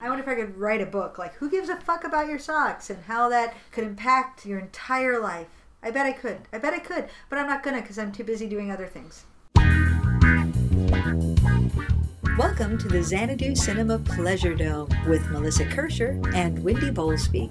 I wonder if I could write a book like Who Gives a Fuck About Your Socks and how that could impact your entire life. I bet I could. I bet I could, but I'm not gonna because I'm too busy doing other things. Welcome to the Xanadu Cinema Pleasure Dome with Melissa Kirscher and Wendy Bowlesby.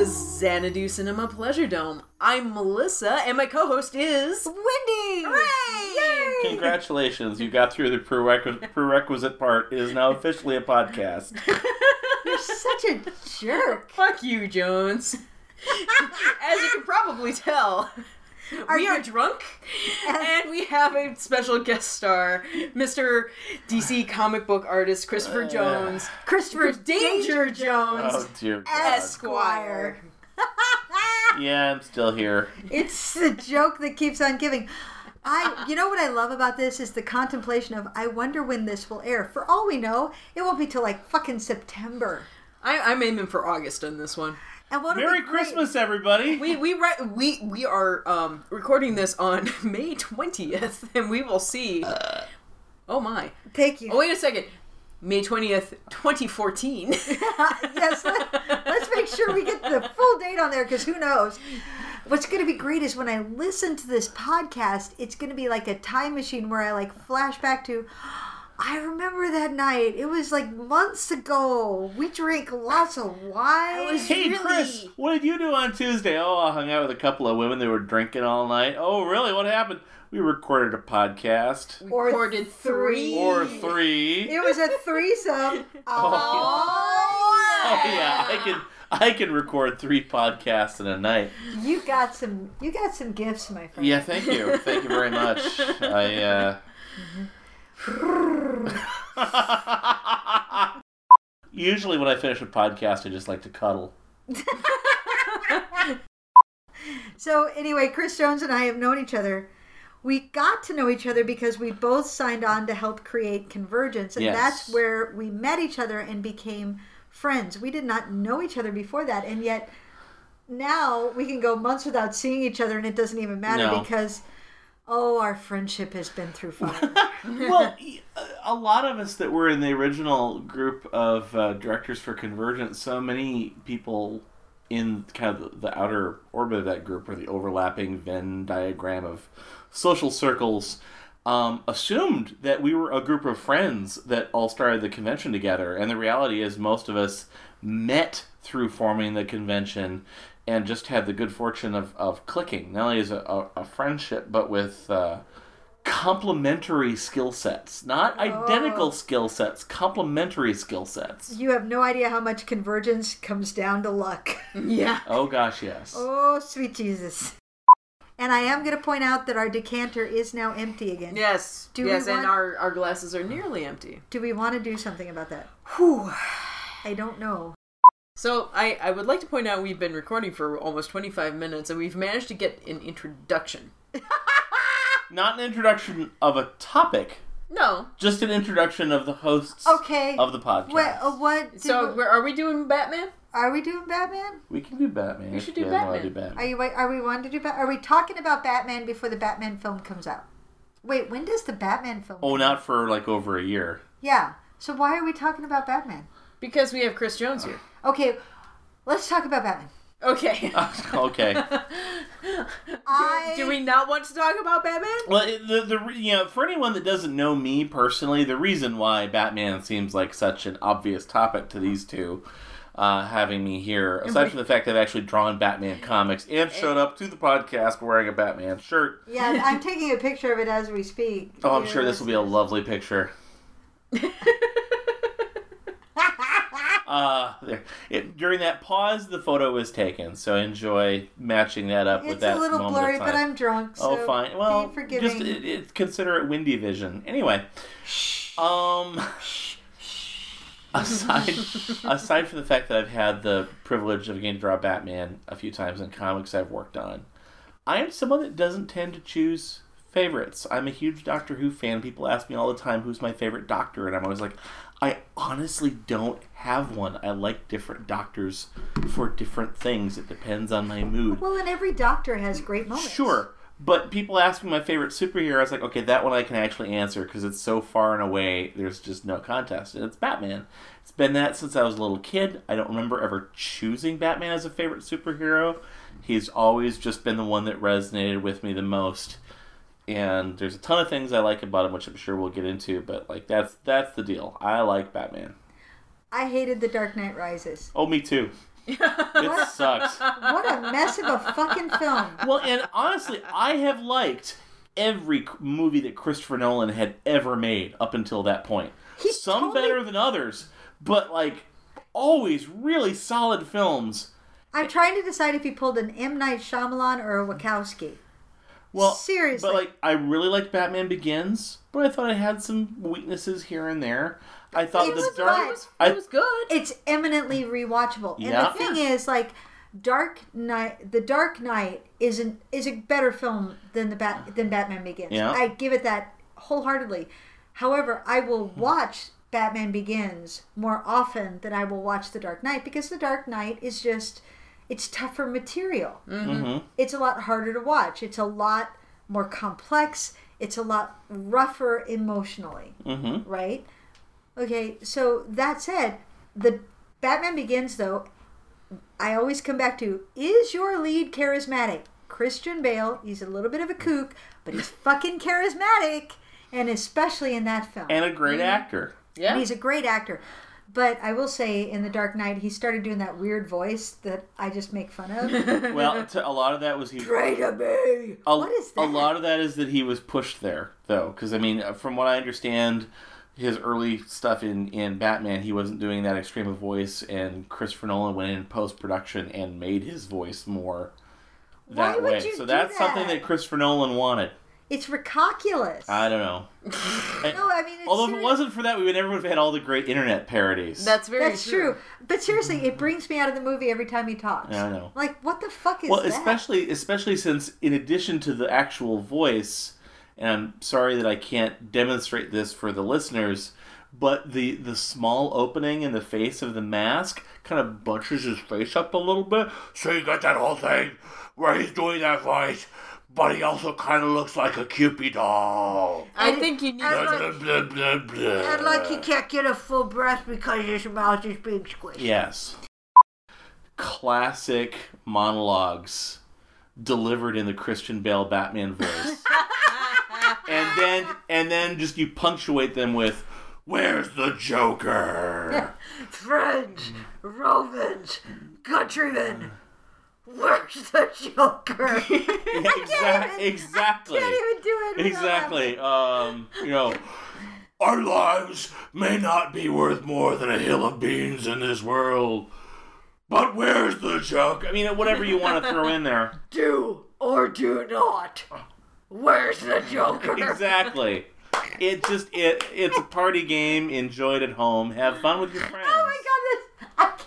The Xanadu Cinema Pleasure Dome. I'm Melissa, and my co-host is Wendy! Hooray! Yay! Congratulations, you got through the prerequisite, prerequisite part. It is now officially a podcast. You're such a jerk. Fuck you, Jones. As you can probably tell, we you- are drunk, and we have a special guest star, Mr. DC comic book artist Christopher uh, Jones, Christopher Danger Jones, Oh dear God. Esquire. Yeah, I'm still here. It's the joke that keeps on giving. I, you know what I love about this is the contemplation of I wonder when this will air. For all we know, it won't be till like fucking September. I, I'm aiming for August on this one. And what Merry Christmas, everybody. We we re- we we are um, recording this on May twentieth, and we will see. oh my! Thank you. Oh wait a second. May twentieth, twenty fourteen. yes, let, us make sure we get the full date on there because who knows. What's going to be great is when I listen to this podcast, it's going to be like a time machine where I like flash back to. I remember that night. It was like months ago. We drank lots of wine. Hey, Chris, what did you do on Tuesday? Oh, I hung out with a couple of women. They were drinking all night. Oh, really? What happened? We recorded a podcast. Or Recorded three. Or three. It was a threesome. Oh, Oh, yeah, I can I can record three podcasts in a night. You got some. You got some gifts, my friend. Yeah, thank you. Thank you very much. I uh Usually when I finish a podcast I just like to cuddle. So anyway, Chris Jones and I have known each other. We got to know each other because we both signed on to help create Convergence, and Yes. that's where we met each other and became friends. We did not know each other before that, and yet now we can go months without seeing each other, and it doesn't even matter No. because oh, our friendship has been through fire. well, a lot of us that were in the original group of uh, directors for Convergence, so many people in kind of the outer orbit of that group, or the overlapping Venn diagram of social circles, um, assumed that we were a group of friends that all started the convention together. And the reality is, most of us met through forming the convention and just had the good fortune of, of clicking, not only as a, a, a friendship, but with. Uh, complementary skill sets not identical Oh. skill sets complementary skill sets you have no idea how much Convergence comes down to luck. yeah. oh gosh yes Oh, sweet Jesus. And I am going to point out that our decanter is now empty again. Yes. Do we yes, and our our glasses are nearly empty. Do we want to do something about that? Whew. I don't know. So I, I would like to point out we've been recording for almost 25 minutes and we've managed to get an introduction. not an introduction of a topic No. just an introduction of the hosts Okay. of the podcast What? Uh, what did So we- we're, are we doing Batman? are we doing Batman? we can do batman We if should you do guys wanna Batman. do Batman. Are you? wait, Are we wanting to do? Bat- Are we talking about Batman before the Batman film comes out? Wait, when does the Batman film? oh come not for like over a year Yeah. So why are we talking about Batman? Because we have Chris Jones here. Okay, let's talk about Batman. Okay. okay I Do we not want to talk about Batman? well it- the, the you know for anyone that doesn't know me personally the reason why batman seems like such an obvious topic to these two uh, having me here aside from the fact that i've actually drawn batman comics and showed up to the podcast wearing a batman shirt Yeah, I'm taking a picture of it as we speak. Oh, I'm sure this will be a lovely picture. Uh, there, it, during that pause, the photo was taken, so enjoy matching that up with that. It's a little moment blurry, but. I'm drunk. So oh, fine. Well, be forgiving. just it, it, consider it windy vision. Anyway, um, aside aside from the fact that I've had the privilege of getting to draw Batman a few times in comics I've worked on, I am someone that doesn't tend to choose favorites. I'm a huge Doctor Who fan. People ask me all the time who's my favorite Doctor, and I'm always like, I honestly don't have one. I like different Doctors for different things. It depends on my mood. well, and every doctor has great moments. Sure. But people ask me my favorite superhero. I was like, okay, that one I can actually answer because it's so far and away. There's just no contest, and it's Batman. It's been that since I was a little kid. I don't remember ever choosing Batman as a favorite superhero. He's always just been the one that resonated with me the most. And there's a ton of things I like about him, which I'm sure we'll get into. But like that's that's the deal. I like Batman. I hated The Dark Knight Rises. Oh, me too. It sucks. What a mess of a fucking film. Well, and honestly, I have liked every movie that Christopher Nolan had ever made up until that point. He's Some totally- better than others, but like always really solid films. I'm trying to decide if he pulled an M Night Shyamalan or a Wachowski. Well, Seriously. but like I really liked Batman Begins, but I thought it had some weaknesses here and there. I thought It the was dark. fine. It was, it was good. It's eminently rewatchable. And the thing is, like, Dark Knight, The Dark Knight is an is a better film than the Bat than Batman Begins. Yeah. I give it that wholeheartedly. However, I will hmm. watch Batman Begins more often than I will watch The Dark Knight because The Dark Knight is just it's tougher material. Mhm. It's a lot harder to watch. It's a lot more complex. It's a lot rougher emotionally Mhm. right? Okay, so that said, the Batman Begins though, I always come back to is your lead charismatic? Christian Bale, he's a little bit of a kook, but he's fucking charismatic, and especially in that film. And a great actor. yeah. And he's a great actor. But I will say, in The Dark Knight, he started doing that weird voice that I just make fun of. Well, to, a lot of that was he. Pray to me. A, What is A lot of that is that he was pushed there, though, because I mean, uh, from what I understand, his early stuff in in Batman, he wasn't doing that extreme of voice, and Christopher Nolan went in post production and made his voice more Why that would way. you So do that's something that? that Christopher Nolan wanted. It's ridiculous. I don't know. I, no, I mean, it's Although if it wasn't for that, we would never have had all the great internet parodies. That's very That's true. But seriously, it brings me out of the movie every time he talks. Yeah, I know. Like, what the fuck is well, that? especially especially since in addition to the actual voice, and I'm sorry that I can't demonstrate this for the listeners, but the the small opening in the face of the mask kind of bunches his face up a little bit, so you got that whole thing where he's doing that voice, but he also kind of looks like a Kewpie doll. I think you need. I Blah, like- blah, blah, blah, blah. And like he can't get a full breath because his mouth is being squished. Yes. Classic monologues delivered in the Christian Bale Batman voice. and then and then just you punctuate them with Where's the Joker? Friends, Romans, countrymen, where's the Joker? Yeah, exa- exactly. Can't even do it. Exactly. Um, you know, our lives may not be worth more than a hill of beans in this world. But where's the joke? I mean, whatever you want to throw in there. Do or do not. Where's the Joker? exactly. It just it it's a party game. Enjoy it at home. Have fun with your friends. Oh my god, this.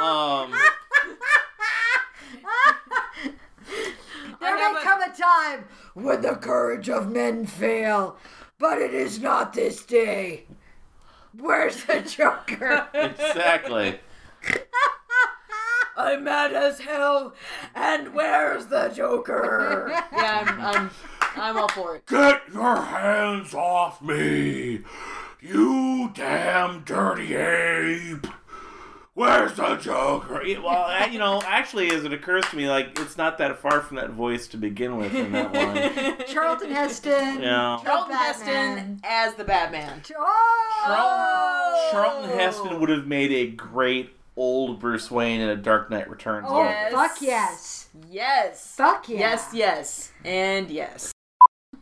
Um, There I have may a- come a time when the courage of men fail, but it is not this day. Where's the Joker? exactly. I'm mad as hell, and where's the Joker? Yeah, I'm, I'm, I'm all for it. Get your hands off me, you damn dirty ape. Where's the Joker? Well, I- you know, actually, as it occurs to me, like it's not that far from that voice to begin with in that line. Charlton Heston. Yeah. Charlton Heston as the Batman. Oh! Charlton Heston would have made a great old Bruce Wayne in a Dark Knight Returns. Oh. Yes. fuck yes. Yes. Fuck yeah. Yes, yes, and yes.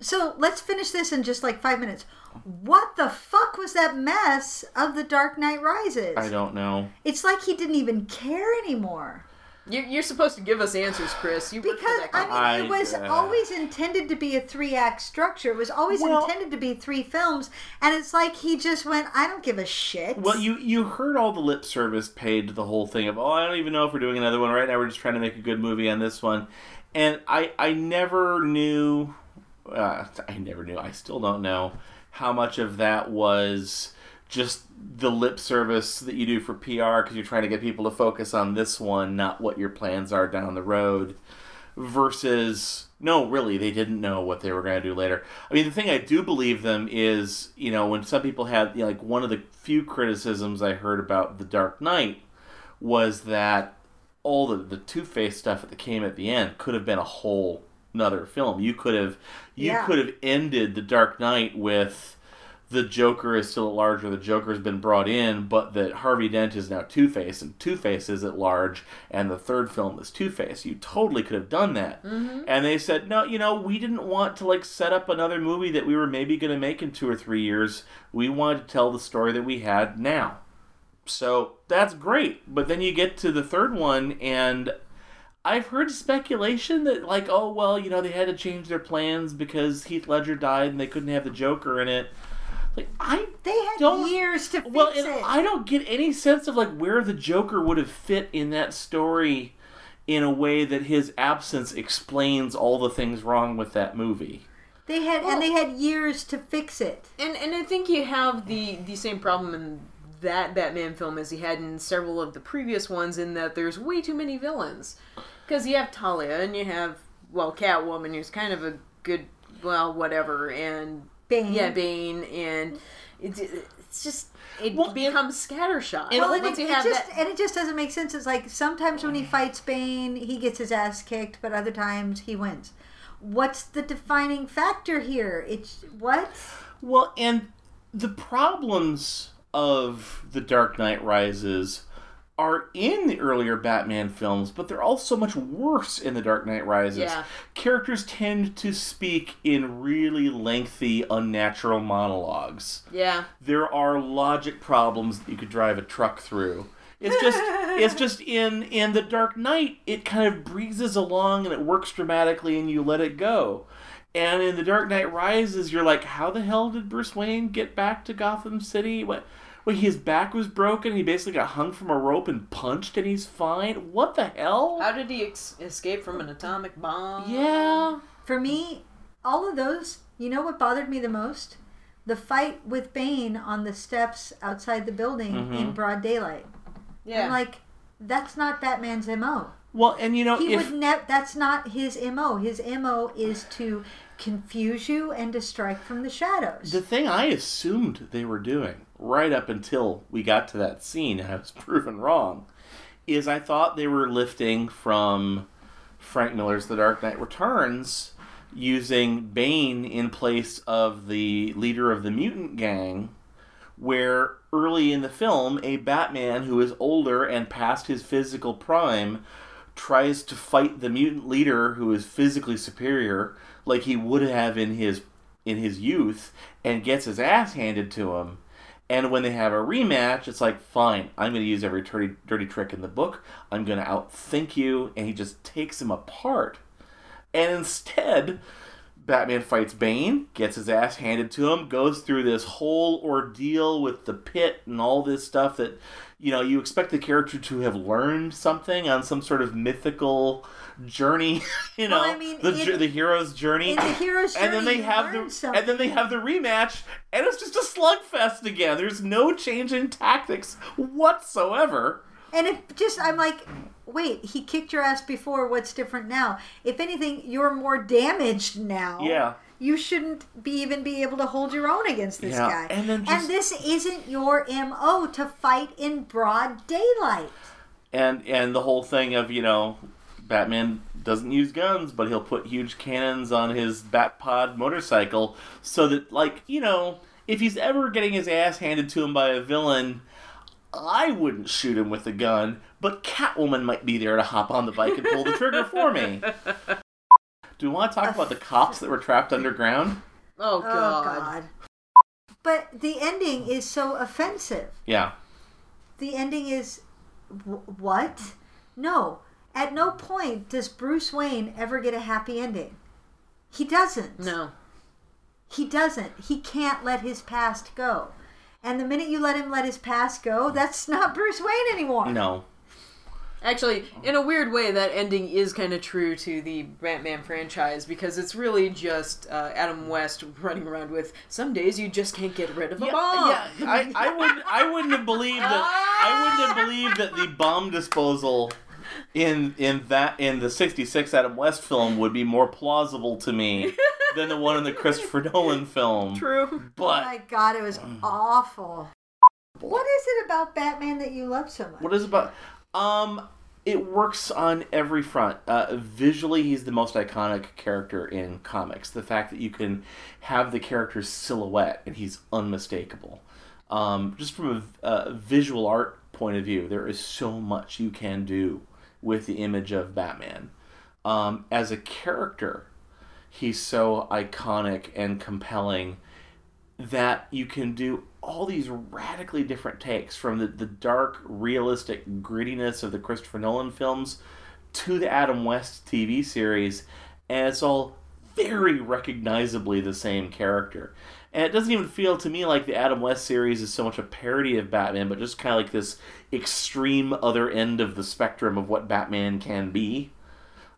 So let's finish this in just like five minutes. What the fuck was that mess of The Dark Knight Rises? I don't know. It's like he didn't even care anymore. You're, you're supposed to give us answers, Chris. You work for Because that I mean, it I- was uh, always intended to be a three-act structure. It was always Well- intended to be three films, and it's like he just went, "I don't give a shit." Well, you you heard all the lip service paid to the whole thing of oh I don't even know if we're doing another one right now. We're just trying to make a good movie on this one, and I I never knew. Uh, I never knew. I still don't know how much of that was just the lip service that you do for PR because you're trying to get people to focus on this one, not what your plans are down the road. Versus, no, really, they didn't know what they were going to do later. I mean, the thing I do believe them is, you know, when some people had, you know, like, one of the few criticisms I heard about The Dark Knight was that all the, the Two Face stuff that came at the end could have been a whole another film. You could have, you Yeah. could have ended The Dark Knight with the Joker is still at large, or the Joker's been brought in, but that Harvey Dent is now Two Face, and Two Face is at large, and the third film is Two Face. You totally could have done that. Mm-hmm. And they said, no, you know, we didn't want to like set up another movie that we were maybe going to make in two or three years. We wanted to tell the story that we had now. So that's great. But then you get to the third one, and I've heard speculation that, like, oh, well, you know, they had to change their plans because Heath Ledger died and they couldn't have the Joker in it. Like, I they had don't- years to fix it. well, and it. I don't get any sense of like where the Joker would have fit in that story in a way that his absence explains all the things wrong with that movie. they had, Well- and they had years to fix it. And and I think you have the the same problem in that Batman film as you had in several of the previous ones in that there's way too many villains. Because you have Talia and you have well Catwoman who's kind of a good well whatever and Bane. yeah Bane and it's it's just it Well, becomes scattershot. and- Well, and it, it have just that and it just doesn't make sense. It's like sometimes when he fights Bane, he gets his ass kicked, but other times he wins. What's the defining factor here? It's what? Well, and the problems of The Dark Knight Rises are in the earlier Batman films, but they're all so much worse in The Dark Knight Rises. Yeah. Characters tend to speak in really lengthy, unnatural monologues. yeah there are logic problems that you could drive a truck through. It's just it's just in in the Dark Knight it kind of breezes along and it works dramatically and you let it go. And in the Dark Knight Rises you're like how the hell did Bruce Wayne get back to Gotham City? What Wait, his back was broken. He basically got hung from a rope and punched, and he's fine. What the hell? how did he ex- escape from an atomic bomb? yeah, For me, all of those, you know what bothered me the most? The fight with Bane on the steps outside the building Mm-hmm. in broad daylight. yeah I'm like, that's not Batman's MO. well, and you know He if would ne- that's not his MO. His MO is to confuse you and to strike from the shadows. The thing I assumed they were doing, right up until we got to that scene and I was proven wrong, is I thought they were lifting from Frank Miller's The Dark Knight Returns using Bane in place of the leader of the mutant gang, where early in the film, a Batman who is older and past his physical prime tries to fight the mutant leader who is physically superior like he would have in his in his youth and gets his ass handed to him and when they have a rematch it's like fine i'm going to use every dirty, dirty trick in the book. I'm going to outthink you. And he just takes him apart. And instead Batman fights Bane, gets his ass handed to him, goes through this whole ordeal with the pit and all this stuff that, you know, you expect the character to have learned something on some sort of mythical journey, you know, Well, I mean, the, in- the hero's journey. in the hero's journey, and then they have the something. and then they have the rematch, and it's just a slugfest again. There's no change in tactics whatsoever. And it just, I'm like, wait, he kicked your ass before. What's different now? If anything, you're more damaged now. Yeah. You shouldn't be even be able to hold your own against this Yeah, guy. and then just- this isn't your mo to fight in broad daylight. and and the whole thing of you know batman doesn't use guns but he'll put huge cannons on his batpod motorcycle so that like you know if he's ever getting his ass handed to him by a villain i wouldn't shoot him with a gun but catwoman might be there to hop on the bike and pull the trigger for me Do we want to talk about the cops that were trapped underground? Oh Oh god. God. But the ending is so offensive. Yeah. The ending is w- what? No. At no point does Bruce Wayne ever get a happy ending. He doesn't. No. He doesn't. He can't let his past go. And the minute you let him let his past go, that's not Bruce Wayne anymore. No. Actually, in a weird way, that ending is kind of true to the Batman franchise because it's really just uh, Adam West running around with "Some days you just can't get rid of a Yeah, bomb." yeah, I, I wouldn't I wouldn't have believed that I wouldn't have believed that the bomb disposal in in that in the '66 Adam West film would be more plausible to me than the one in the Christopher Nolan film. True. Oh But my god, it was awful. What is it about Batman that you love so much? what is it about um it works on every front. Uh, visually, he's the most iconic character in comics. The fact that you can have the character's silhouette and he's unmistakable. Um, just from a, a visual art point of view, there is so much you can do with the image of Batman. Um, as a character, he's so iconic and compelling that you can do all these radically different takes from the, the dark, realistic grittiness of the Christopher Nolan films to the Adam West TV series, and it's all very recognizably the same character. And it doesn't even feel to me like the Adam West series is so much a parody of Batman, but just kind of like this extreme other end of the spectrum of what Batman can be.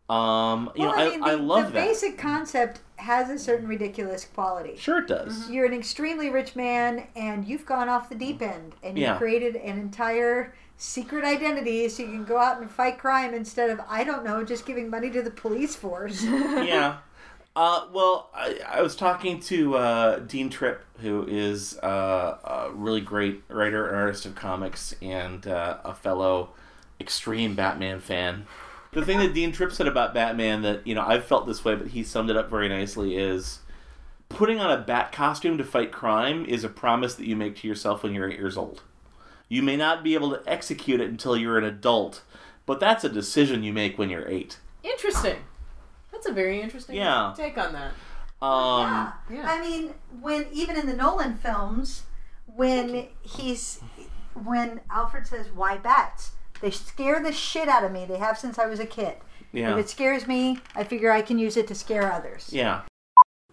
Um, you well, know, I, I, mean, I, the, love the that. basic concept has a certain ridiculous quality. Sure, it does. You're an extremely rich man, and you've gone off the deep end, and you Yeah. created an entire secret identity so you can go out and fight crime instead of I don't know, just giving money to the police force. yeah. Uh, well, I, I was talking to uh, Dean Trippe, who is uh, a really great writer and artist of comics and uh, a fellow extreme Batman fan. The thing that Dean Trippe said about Batman that, you know, I've felt this way, but he summed it up very nicely is putting on a bat costume to fight crime is a promise that you make to yourself when you're eight years old. You may not be able to execute it until you're an adult, but that's a decision you make when you're eight. Interesting. That's a very interesting Yeah. take on that. Um, yeah. yeah. I mean, when even in the Nolan films, when he's when Alfred says, "Why bats?" They scare the shit out of me. They have since I was a kid. Yeah. If it scares me, I figure I can use it to scare others. Yeah.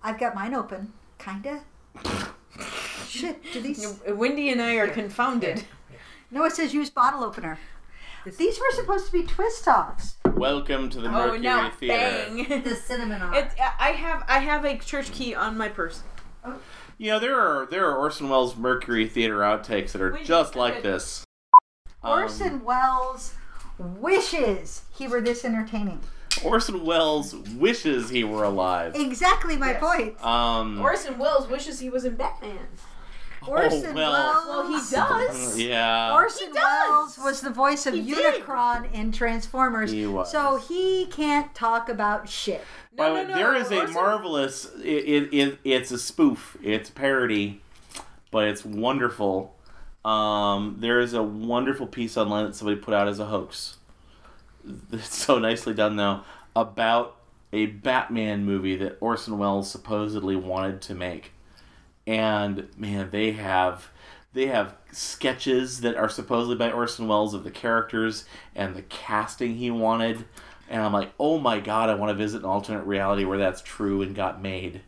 I've got mine open, kinda. Shit, do these? Wendy and I are confounded. No, it says use bottle opener. These were supposed to be twist offs. Welcome to the Oh Mercury no! Theater. Bang! The cinnamon on. It, I have I have a church key on my purse. You know there are there are Orson Welles Mercury Theater outtakes that are Wait, just like wait. this. Um, Orson Welles wishes he were this entertaining. Orson Welles wishes he were alive. Exactly my Yes. point. Um, Orson Welles wishes he was in Batman. Orson Oh, well. Welles. Well, he does. yeah. Orson does. Welles was the voice of He did. Unicron in Transformers. He was. So he can't talk about shit. By No, the no, way, no. there is a Orson- marvelous. It, it, it it's a spoof. It's a parody, but it's wonderful. Um, there is a wonderful piece online that somebody put out as a hoax. It's so nicely done though about a Batman movie that Orson Welles supposedly wanted to make, and man, they have they have sketches that are supposedly by Orson Welles of the characters and the casting he wanted. And I'm like, oh my god, I want to visit an alternate reality where that's true and got made.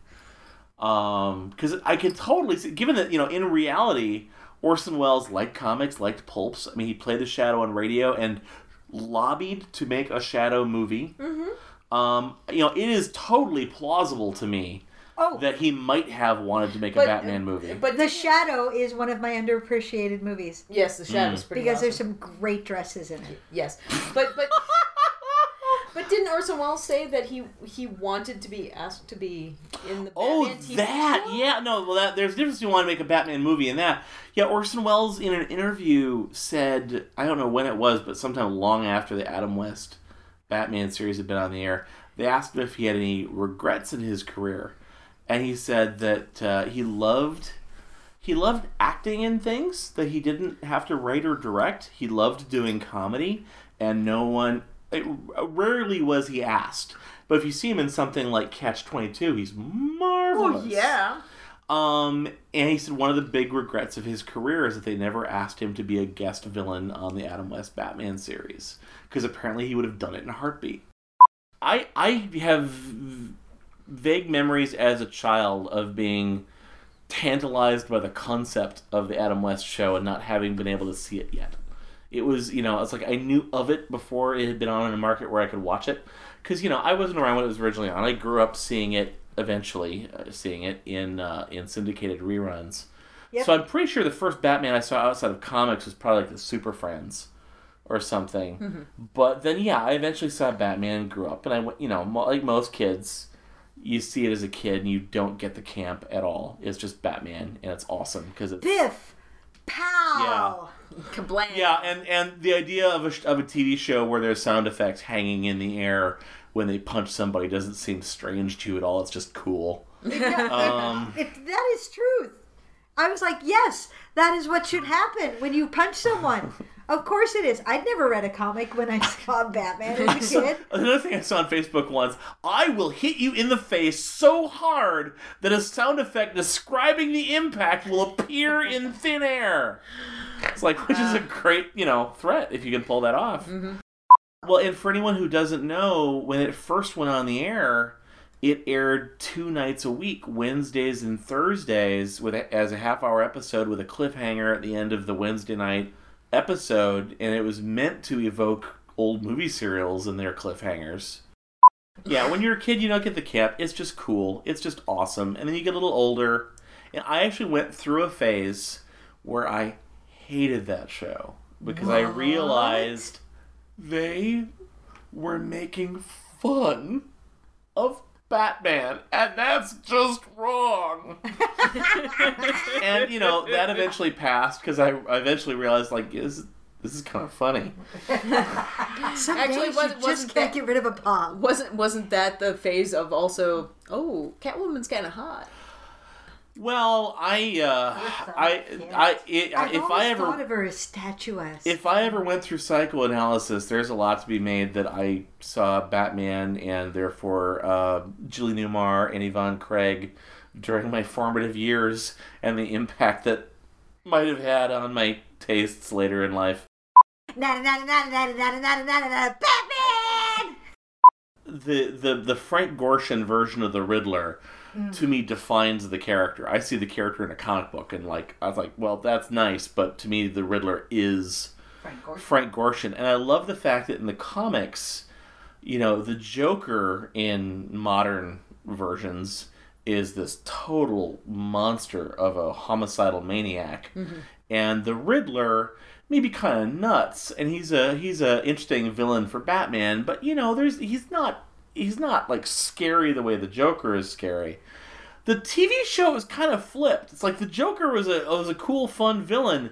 Um, because I can totally see, given that you know, in reality, Orson Welles liked comics, liked pulps. I mean, he played the Shadow on radio and lobbied to make a Shadow movie. Mm-hmm. Um, you know, it is totally plausible to me Oh, that he might have wanted to make a Batman movie. But The Shadow is one of my underappreciated movies yes, the Shadow's Mm. pretty because awesome. there's some great dresses in it. yes, but but but didn't Orson Welles say that he he wanted to be asked to be in the Oh, Batman TV that show? yeah, no, well, that there's a difference. You want to make a Batman movie and that. Yeah, Orson Welles in an interview said, I don't know when it was, but sometime long after the Adam West Batman series had been on the air, they asked him if he had any regrets in his career, and he said that uh, he loved. He loved acting in things that he didn't have to write or direct. He loved doing comedy, and no one. It, rarely was he asked But if you see him in something like Catch Twenty Two, he's marvelous. Oh yeah. Um, and he said one of the big regrets of his career is that they never asked him to be a guest villain on the Adam West Batman series because apparently he would have done it in a heartbeat. I I have vague memories as a child of being tantalized by the concept of the Adam West show and not having been able to see it yet. It was, you know, it's like I knew of it before it had been on in a market where I could watch it. Because, you know, I wasn't around when it was originally on. I grew up seeing it eventually, uh, seeing it in uh, in syndicated reruns. Yep. So I'm pretty sure the first Batman I saw outside of comics was probably like the Super Friends or something. But then, yeah, I eventually saw Batman and grew up. And I went, you know, like most kids, you see it as a kid and you don't get the camp at all. It's just Batman and it's awesome because it's. Biff, pow. Kablam. Yeah, and, and the idea of a, of a TV show where there's sound effects hanging in the air when they punch somebody doesn't seem strange to you at all. It's just cool. Um, It, that is truth. I was like, yes, that is what should happen when you punch someone. Of course it is. I'd never read a comic when I saw Batman as a kid. Another thing I saw on Facebook once, I will hit you in the face so hard that a sound effect describing the impact will appear in thin air. It's like, which is a uh. great, you know, threat if you can pull that off. Mm-hmm. Well, and for anyone who doesn't know, when it first went on the air, it aired two nights a week, Wednesdays and Thursdays, with a, as a half-hour episode with a cliffhanger at the end of the Wednesday night episode, and it was meant to evoke old movie serials and their cliffhangers. Yeah, when you're a kid, you don't get the cap. It's just cool. It's just awesome. And then you get a little older, and I actually went through a phase where I hated that show because I realized they were making fun of Batman, and that's just wrong. and you know that eventually passed because I, I eventually realized like is this is kind of funny. Actually, days wasn't- you just wasn't can't that- get rid of a palm. Wasn't wasn't that the phase of also? Oh, Catwoman's kind of hot. Well, I, uh, I, I, it, I've if I ever thought of her as statuesque. If I ever went through psychoanalysis, there's a lot to be made that I saw Batman and therefore uh, Julie Newmar and Yvonne Craig during my formative years, and the impact that might have had on my tastes later in life. Batman. The the the Frank Gorshin version of the Riddler Hmm. to me defines the character. I see the character in a comic book and like I was like, well, that's nice, but to me the Riddler is Frank Gorshin, and I love the fact that in the comics, you know, the Joker in modern versions is this total monster of a homicidal maniac, mm-hmm. and the Riddler maybe kind of nuts, and he's a he's a interesting villain for Batman, but you know, there's he's not he's not like scary the way the Joker is scary. The TV show is kind of flipped. It's like the Joker was a was a cool, fun villain.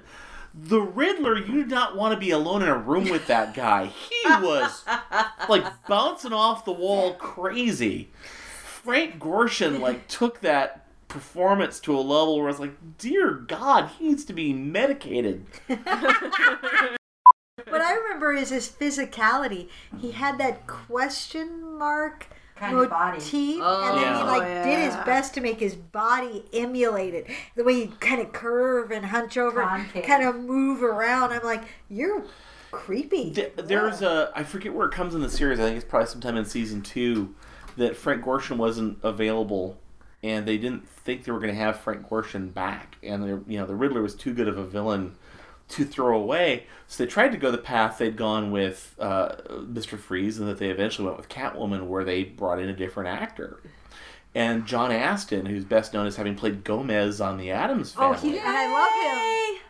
The Riddler, you did not want to be alone in a room with that guy. He was like bouncing off the wall crazy. Frank Gorshin like took that performance to a level where I was like, dear God, he needs to be medicated. What I remember is his physicality. He had that question mark Kind of body. motif, Oh, and then he Yeah. like yeah. did his best to make his body emulate it. The way he'd kind of curve and hunch over, Concave. kind of move around. I'm like, you're creepy. Th- There's a I forget where it comes in the series. I think it's probably sometime in season two that Frank Gorshin wasn't available, and they didn't think they were going to have Frank Gorshin back, and they're- you know the Riddler was too good of a villain to throw away. So they tried to go the path they'd gone with uh, Mister Freeze, and that they eventually went with Catwoman, where they brought in a different actor. And John Astin, who's best known as having played Gomez on the Addams Oh, Family, he and I love him.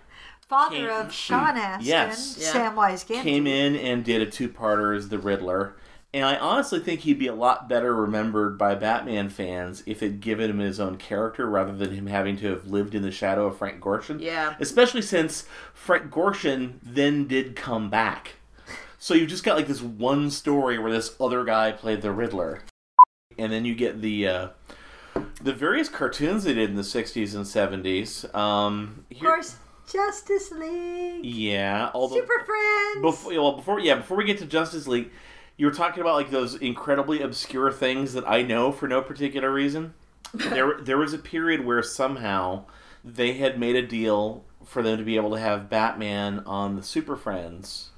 Father Came- of Sean Astin, Yes. Yeah. Samwise Gamgee. came in and did a two-parter as the Riddler. And I honestly think he'd be a lot better remembered by Batman fans if it'd given him his own character rather than him having to have lived in the shadow of Frank Gorshin. Yeah. Especially since Frank Gorshin then did come back. So you've just got like this one story where this other guy played the Riddler. And then you get the uh, the various cartoons they did in the 60s and 70s. Um, Of course, Justice League, Yeah, although Super Friends. before well before yeah before we get to Justice League, You were talking about like those incredibly obscure things that I know for no particular reason. there, there was a period where somehow they had made a deal for them to be able to have Batman on the Super Friends,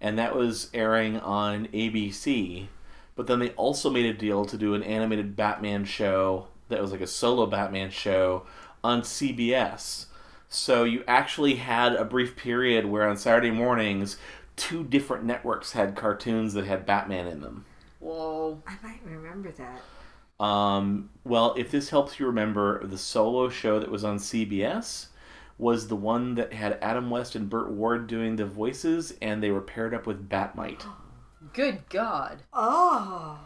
and that was airing on ABC. But then they also made a deal to do an animated Batman show that was like a solo Batman show on CBS. So you actually had a brief period where on Saturday mornings, two different networks had cartoons that had Batman in them. Whoa. I might remember that. Um, well, if this helps you remember, the solo show that was on CBS was the one that had Adam West and Burt Ward doing the voices, and they were paired up with Bat-Mite. Good God. Oh,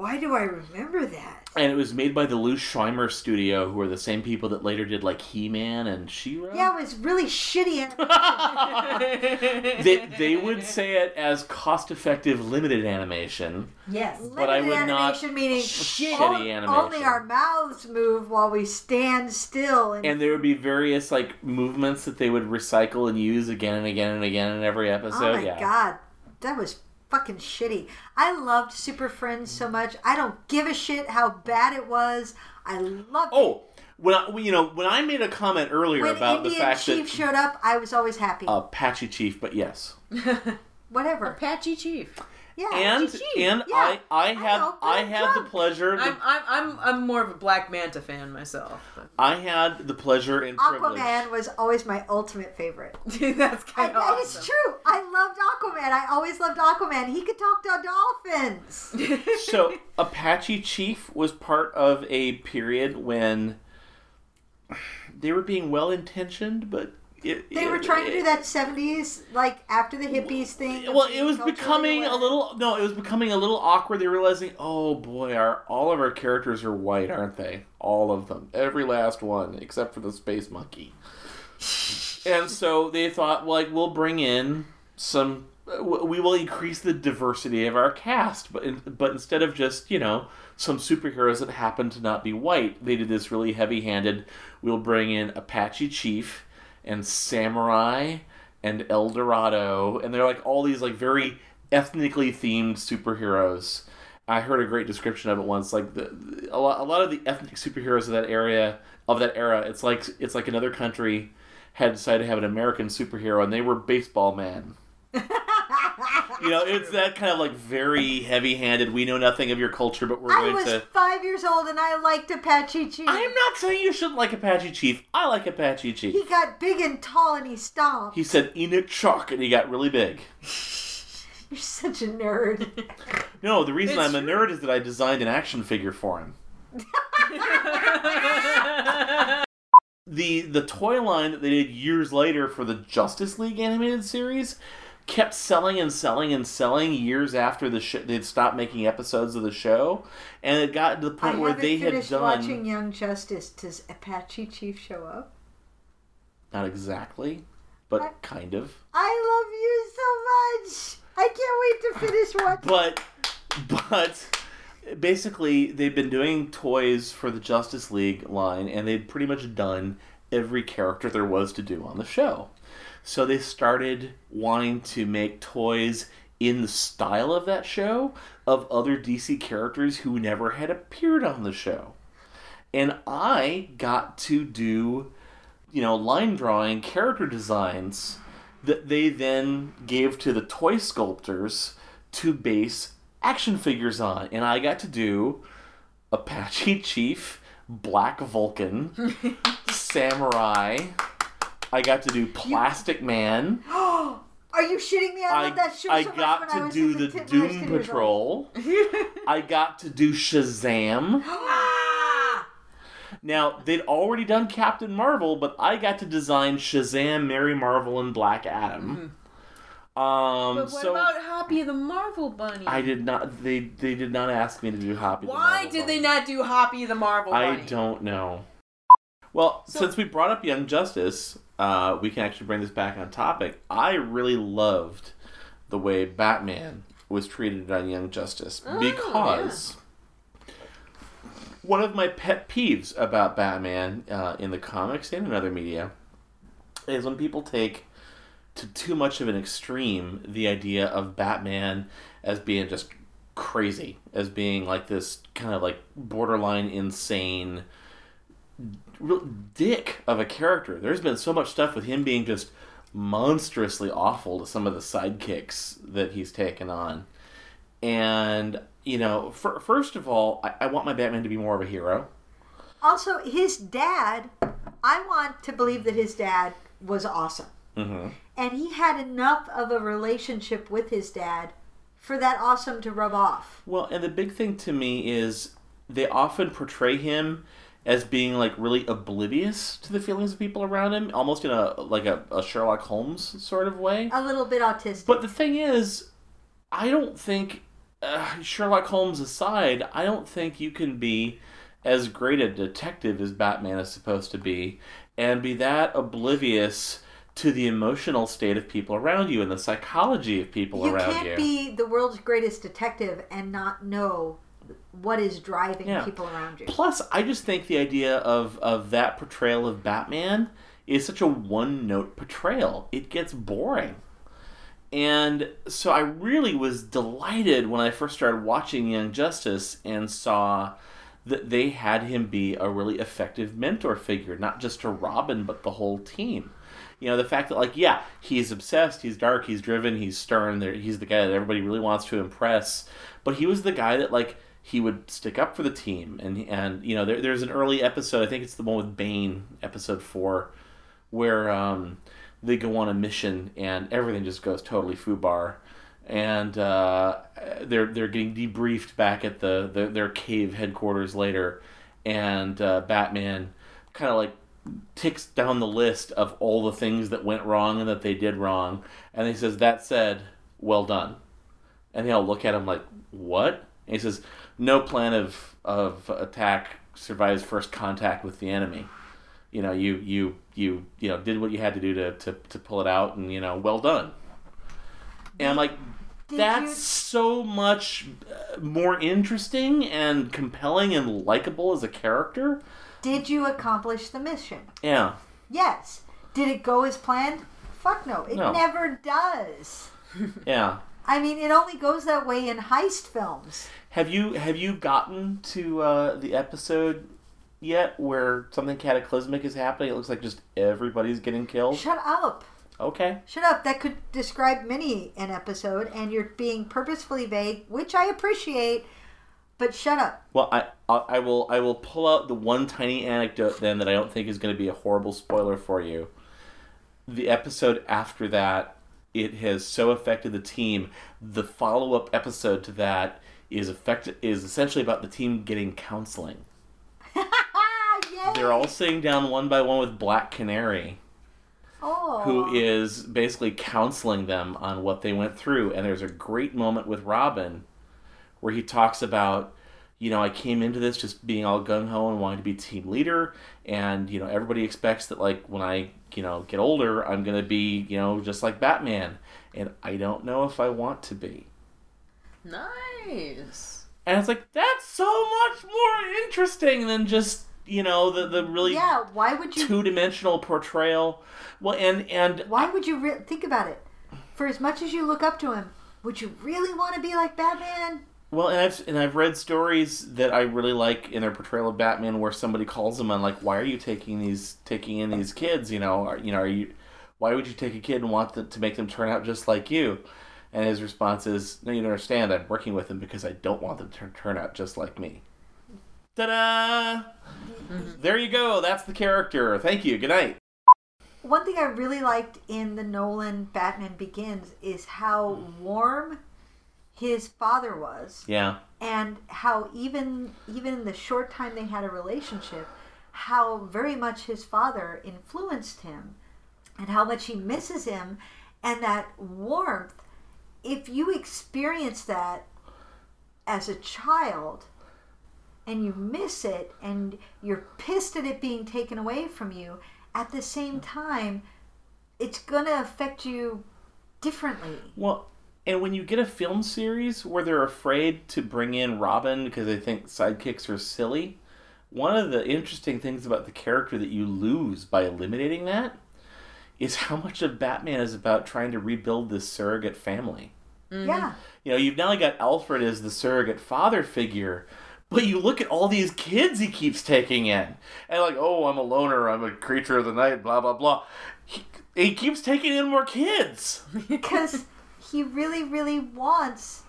why do I remember that? And it was made by the Lou Scheimer studio, who are the same people that later did like He Man and She Ra. Yeah, it was really shitty. they, they would say it as cost effective limited animation. yes, But I limited would not- animation meaning Shitty o- animation. Only our mouths move while we stand still. And, And there would be various like movements that they would recycle and use again and again and again in every episode. oh my yeah. god, that was fucking shitty. I loved Super Friends so much. I don't give a shit how bad it was. I loved oh, it. Oh, when I, you know when I made a comment earlier When about Indian the fact that Chief that showed up, I was always happy. Apache Chief, but yes, Whatever. Apache Chief. Yeah. and and Yeah, I I I had I I'm had the pleasure I'm, I'm, I'm, I'm more of a Black Manta fan myself. I had the pleasure and privilege. Aquaman was always my ultimate favorite. That's kind of and awesome. It's true. I loved Aquaman. I always loved Aquaman. He could talk to dolphins. so Apache Chief was part of a period when they were being well intentioned, but it, They were it- trying to do that '70s, like after the hippies thing. Well, it was becoming a little no, it was becoming a little awkward. They're realizing, oh boy, our all of our characters are white, aren't they? All of them, every last one, except for the space monkey. and so they thought, like, we'll bring in some. We will increase the diversity of our cast, but in, but instead of just you know some superheroes that happen to not be white, they did this really heavy-handed. We'll bring in Apache Chief and Samurai and El Dorado, and they're like all these like very ethnically themed superheroes. I heard a great description of it once. Like the, a lot, a lot of the ethnic superheroes of that area of that era, it's like it's like another country had decided to have an American superhero, and they were baseball man. You know, it's that kind of like very heavy-handed. We know nothing of your culture, but we're I going was to. five years old and I liked Apache Chief. I am not saying you shouldn't like Apache Chief. I like Apache Chief. He got big and tall and he stomped. He said Inuk Chuk, and he got really big. You're such a nerd. No, the reason It's I'm a nerd is that I designed an action figure for him. The the toy line that they did years later for the Justice League animated series kept selling and selling and selling years after the sh- they'd stopped making episodes of the show, and it got to the I point where they had done watching Young Justice. Does Apache Chief show up? not exactly, but What? kind of. I love you so much. I can't wait to finish watching. but but basically they've been doing toys for the Justice League line and they'd pretty much done every character there was to do on the show. So they started wanting to make toys in the style of that show of other DC characters who never had appeared on the show. And I got to do you know, line drawing character designs that they then gave to the toy sculptors to base action figures on. And I got to do Apache Chief, Black Vulcan, Samurai. I got to do Plastic Man. Are you shitting me? I, I, love that show I so much got when I to was do the when I Doom 10 years old. Patrol. I got to do Shazam. Now, they'd already done Captain Marvel, but I got to design Shazam, Mary Marvel, and Black Adam. Um, But what so about Hoppy the Marvel Bunny? I did not. They they did not ask me to do Hoppy. the Why Marvel did they not do Hoppy the Marvel Bunny? I don't know. Well, So- since we brought up Young Justice, uh, we can actually bring this back on topic. I really loved the way Batman was treated on Young Justice Oh, because one of my pet peeves about Batman uh, in the comics and in other media is when people take to too much of an extreme the idea of Batman as being just crazy as being like this kind of like borderline insane real dick of a character. There's been so much stuff with him being just monstrously awful to some of the sidekicks that he's taken on. And, you know, for, first of all, I, I want my Batman to be more of a hero. Also, his dad, I want to believe that his dad was awesome. Mm-hmm. And he had enough of a relationship with his dad for that awesome to rub off. Well, and the big thing to me is they often portray him as being like really oblivious to the feelings of people around him, almost in a like a, a Sherlock Holmes sort of way. A little bit autistic. But the thing is, I don't think uh, Sherlock Holmes aside, I don't think you can be as great a detective as Batman is supposed to be and be that oblivious to the emotional state of people around you and the psychology of people around you around can't you. be the world's greatest detective and not know what is driving Yeah. people around you. Plus, I just think the idea of, of that portrayal of Batman is such a one note portrayal. It gets boring. And so I really was delighted when I first started watching Young Justice and saw that they had him be a really effective mentor figure, not just to Robin, but the whole team. You know, the fact that, like, yeah, he's obsessed, he's dark, he's driven, he's stern, there- he's the guy that everybody really wants to impress, but he was the guy that, like, he would stick up for the team. And, and you know, there, there's an early episode, I think it's the one with Bane, episode four, where um, they go on a mission and everything just goes totally foobar. And uh, they're they're getting debriefed back at the, the their cave headquarters later, and uh, Batman kind of like ticks down the list of all the things that went wrong and that they did wrong, and he says, "That said, well done." And they all look at him like, "What?" And he says, "No plan of of attack survives first contact with the enemy. You know, you you you you know did what you had to do to to, to pull it out, and you know, well done." And I'm like, Did that's you- so much uh, more interesting and compelling and likable as a character. Did you accomplish the mission? Yeah. Yes. Did it go as planned? Fuck no. It No. never does. Yeah. I mean, it only goes that way in heist films. Have you have you gotten to uh, the episode yet where something cataclysmic is happening? It looks like just everybody's getting killed. Shut up. Okay. Shut up. That could describe many an episode, and you're being purposefully vague, which I appreciate, but shut up. Well, I I I will I will pull out the one tiny anecdote then that I don't think is going to be a horrible spoiler for you. The episode after that, it has so affected the team. The follow up episode to that is effect is essentially about the team getting counseling. They're all sitting down one by one with Black Canary. oh. who is basically counseling them on what they went through. And there's a great moment with Robin where he talks about, you know, I came into this just being all gung ho and wanting to be team leader. And, you know, everybody expects that, like, when I, you know, get older, I'm going to be, you know, just like Batman. And I don't know if I want to be. Nice. And it's like, that's so much more interesting than just, you know, the, the really Yeah, why would you two dimensional portrayal. Well, and, and Why would you re- think about it? For as much as you look up to him, would you really want to be like Batman? Well, and I've and I've read stories that I really like in their portrayal of Batman, where somebody calls him and like, "Why are you taking these taking in these kids? You know, are, you know, are you? Why would you take a kid and want them, to make them turn out just like you?" And his response is, "No, you don't understand. I'm working with them because I don't want them to turn, out just like me." Ta-da! Mm-hmm. There you go. That's the character. Thank you. Good night. One thing I really liked in the Nolan Batman Begins is how warm his father was Yeah. and how even even in the short time they had a relationship how very much his father influenced him and how much he misses him and that warmth if you experience that as a child and you miss it and you're pissed at it being taken away from you at the same time it's going to affect you differently. Well, and when you get a film series where they're afraid to bring in Robin because they think sidekicks are silly, one of the interesting things about the character that you lose by eliminating that is how much of Batman is about trying to rebuild this surrogate family. Mm-hmm. Yeah. You know, you've now got Alfred as the surrogate father figure, but you look at all these kids he keeps taking in, and like, oh, I'm a loner, I'm a creature of the night, blah blah blah. He, he keeps taking in more kids. Because he really, really wants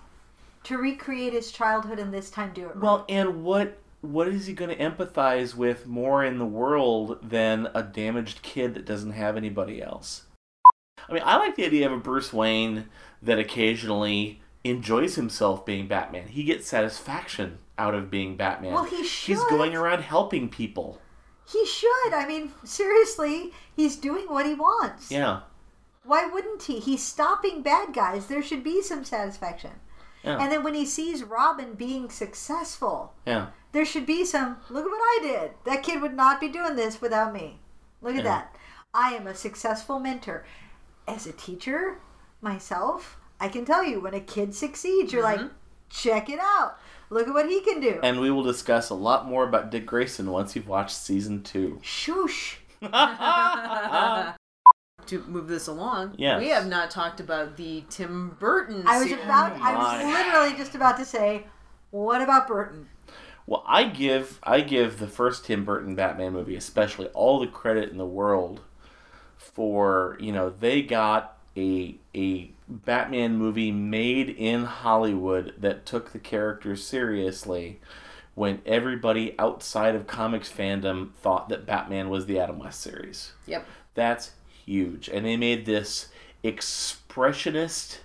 to recreate his childhood and this time do it right. Well, and what what is he going to empathize with more in the world than a damaged kid that doesn't have anybody else? I mean, I like the idea of a Bruce Wayne that occasionally enjoys himself being Batman. He gets satisfaction out of being Batman. Well, he should. He's going around helping people. He should. I mean, seriously, he's doing what he wants. Yeah. Why wouldn't he? He's stopping bad guys. There should be some satisfaction. Yeah. And then when he sees Robin being successful, Yeah. there should be some look at what I did. That kid would not be doing this without me. Look at Yeah. that. I am a successful mentor. As a teacher myself, I can tell you when a kid succeeds, you're like, mm-hmm. check it out. Look at what he can do. And we will discuss a lot more about Dick Grayson once you've watched season two. Shoosh. To move this along, Yes. we have not talked about the Tim Burton. I was series. about I was literally just about to say, what about Burton? Well, I give I give the first Tim Burton Batman movie especially all the credit in the world for you know they got a a Batman movie made in Hollywood that took the characters seriously when everybody outside of comics fandom thought that Batman was the Adam West series. Yep. That's huge. And they made this expressionist,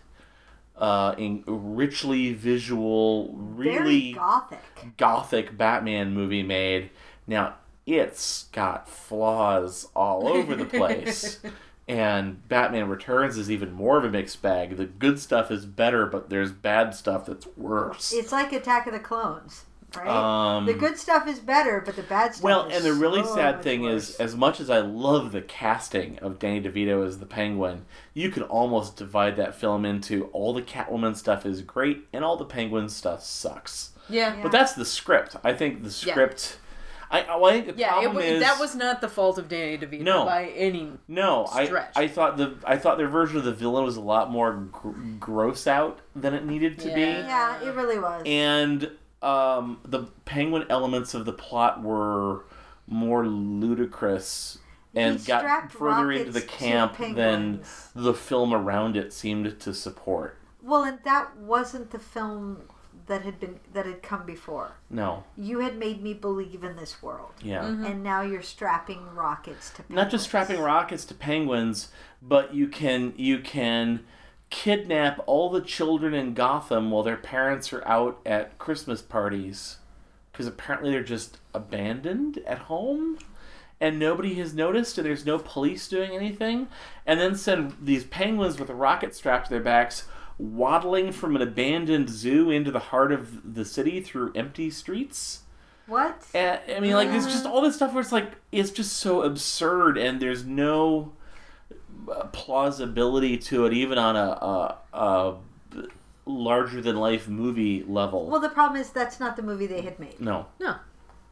uh, in richly visual, Very really gothic. gothic Batman movie made. Now, it's got flaws all over the place. and Batman Returns is even more of a mixed bag. The good stuff is better, but there's bad stuff that's worse. It's like Attack of the Clones, right? Um, the good stuff is better, but the bad stuff. Well, is and the really so sad thing worse. is, as much as I love the casting of Danny DeVito as the Penguin, you could almost divide that film into all the Catwoman stuff is great and all the Penguin stuff sucks. Yeah. Yeah. But that's the script. I think the script. I, I think the Yeah, problem wa- is that was not the fault of Danny DeVito No. by any. no. I stretch. I thought the I thought their version of the villain was a lot more gr- gross out than it needed to Yeah. be. yeah, it really was. and um, the penguin elements of the plot were more ludicrous and He got further into the camp than the film around it seemed to support. well, and that wasn't the film that had been that had come before. No, You had made me believe in this world, yeah. and now you're strapping rockets to. Not just strapping rockets to penguins, but you can you can kidnap all the children in Gotham while their parents are out at Christmas parties because apparently they're just abandoned at home and nobody has noticed and there's no police doing anything and then send these penguins with a rocket strapped to their backs waddling from an abandoned zoo into the heart of the city through empty streets What? and, I mean, like, it's just all this stuff where it's like, it's just so absurd, and there's no uh, plausibility to it, even on a, a, a larger than life movie level. Well, the problem is that's not the movie they had made. no. No.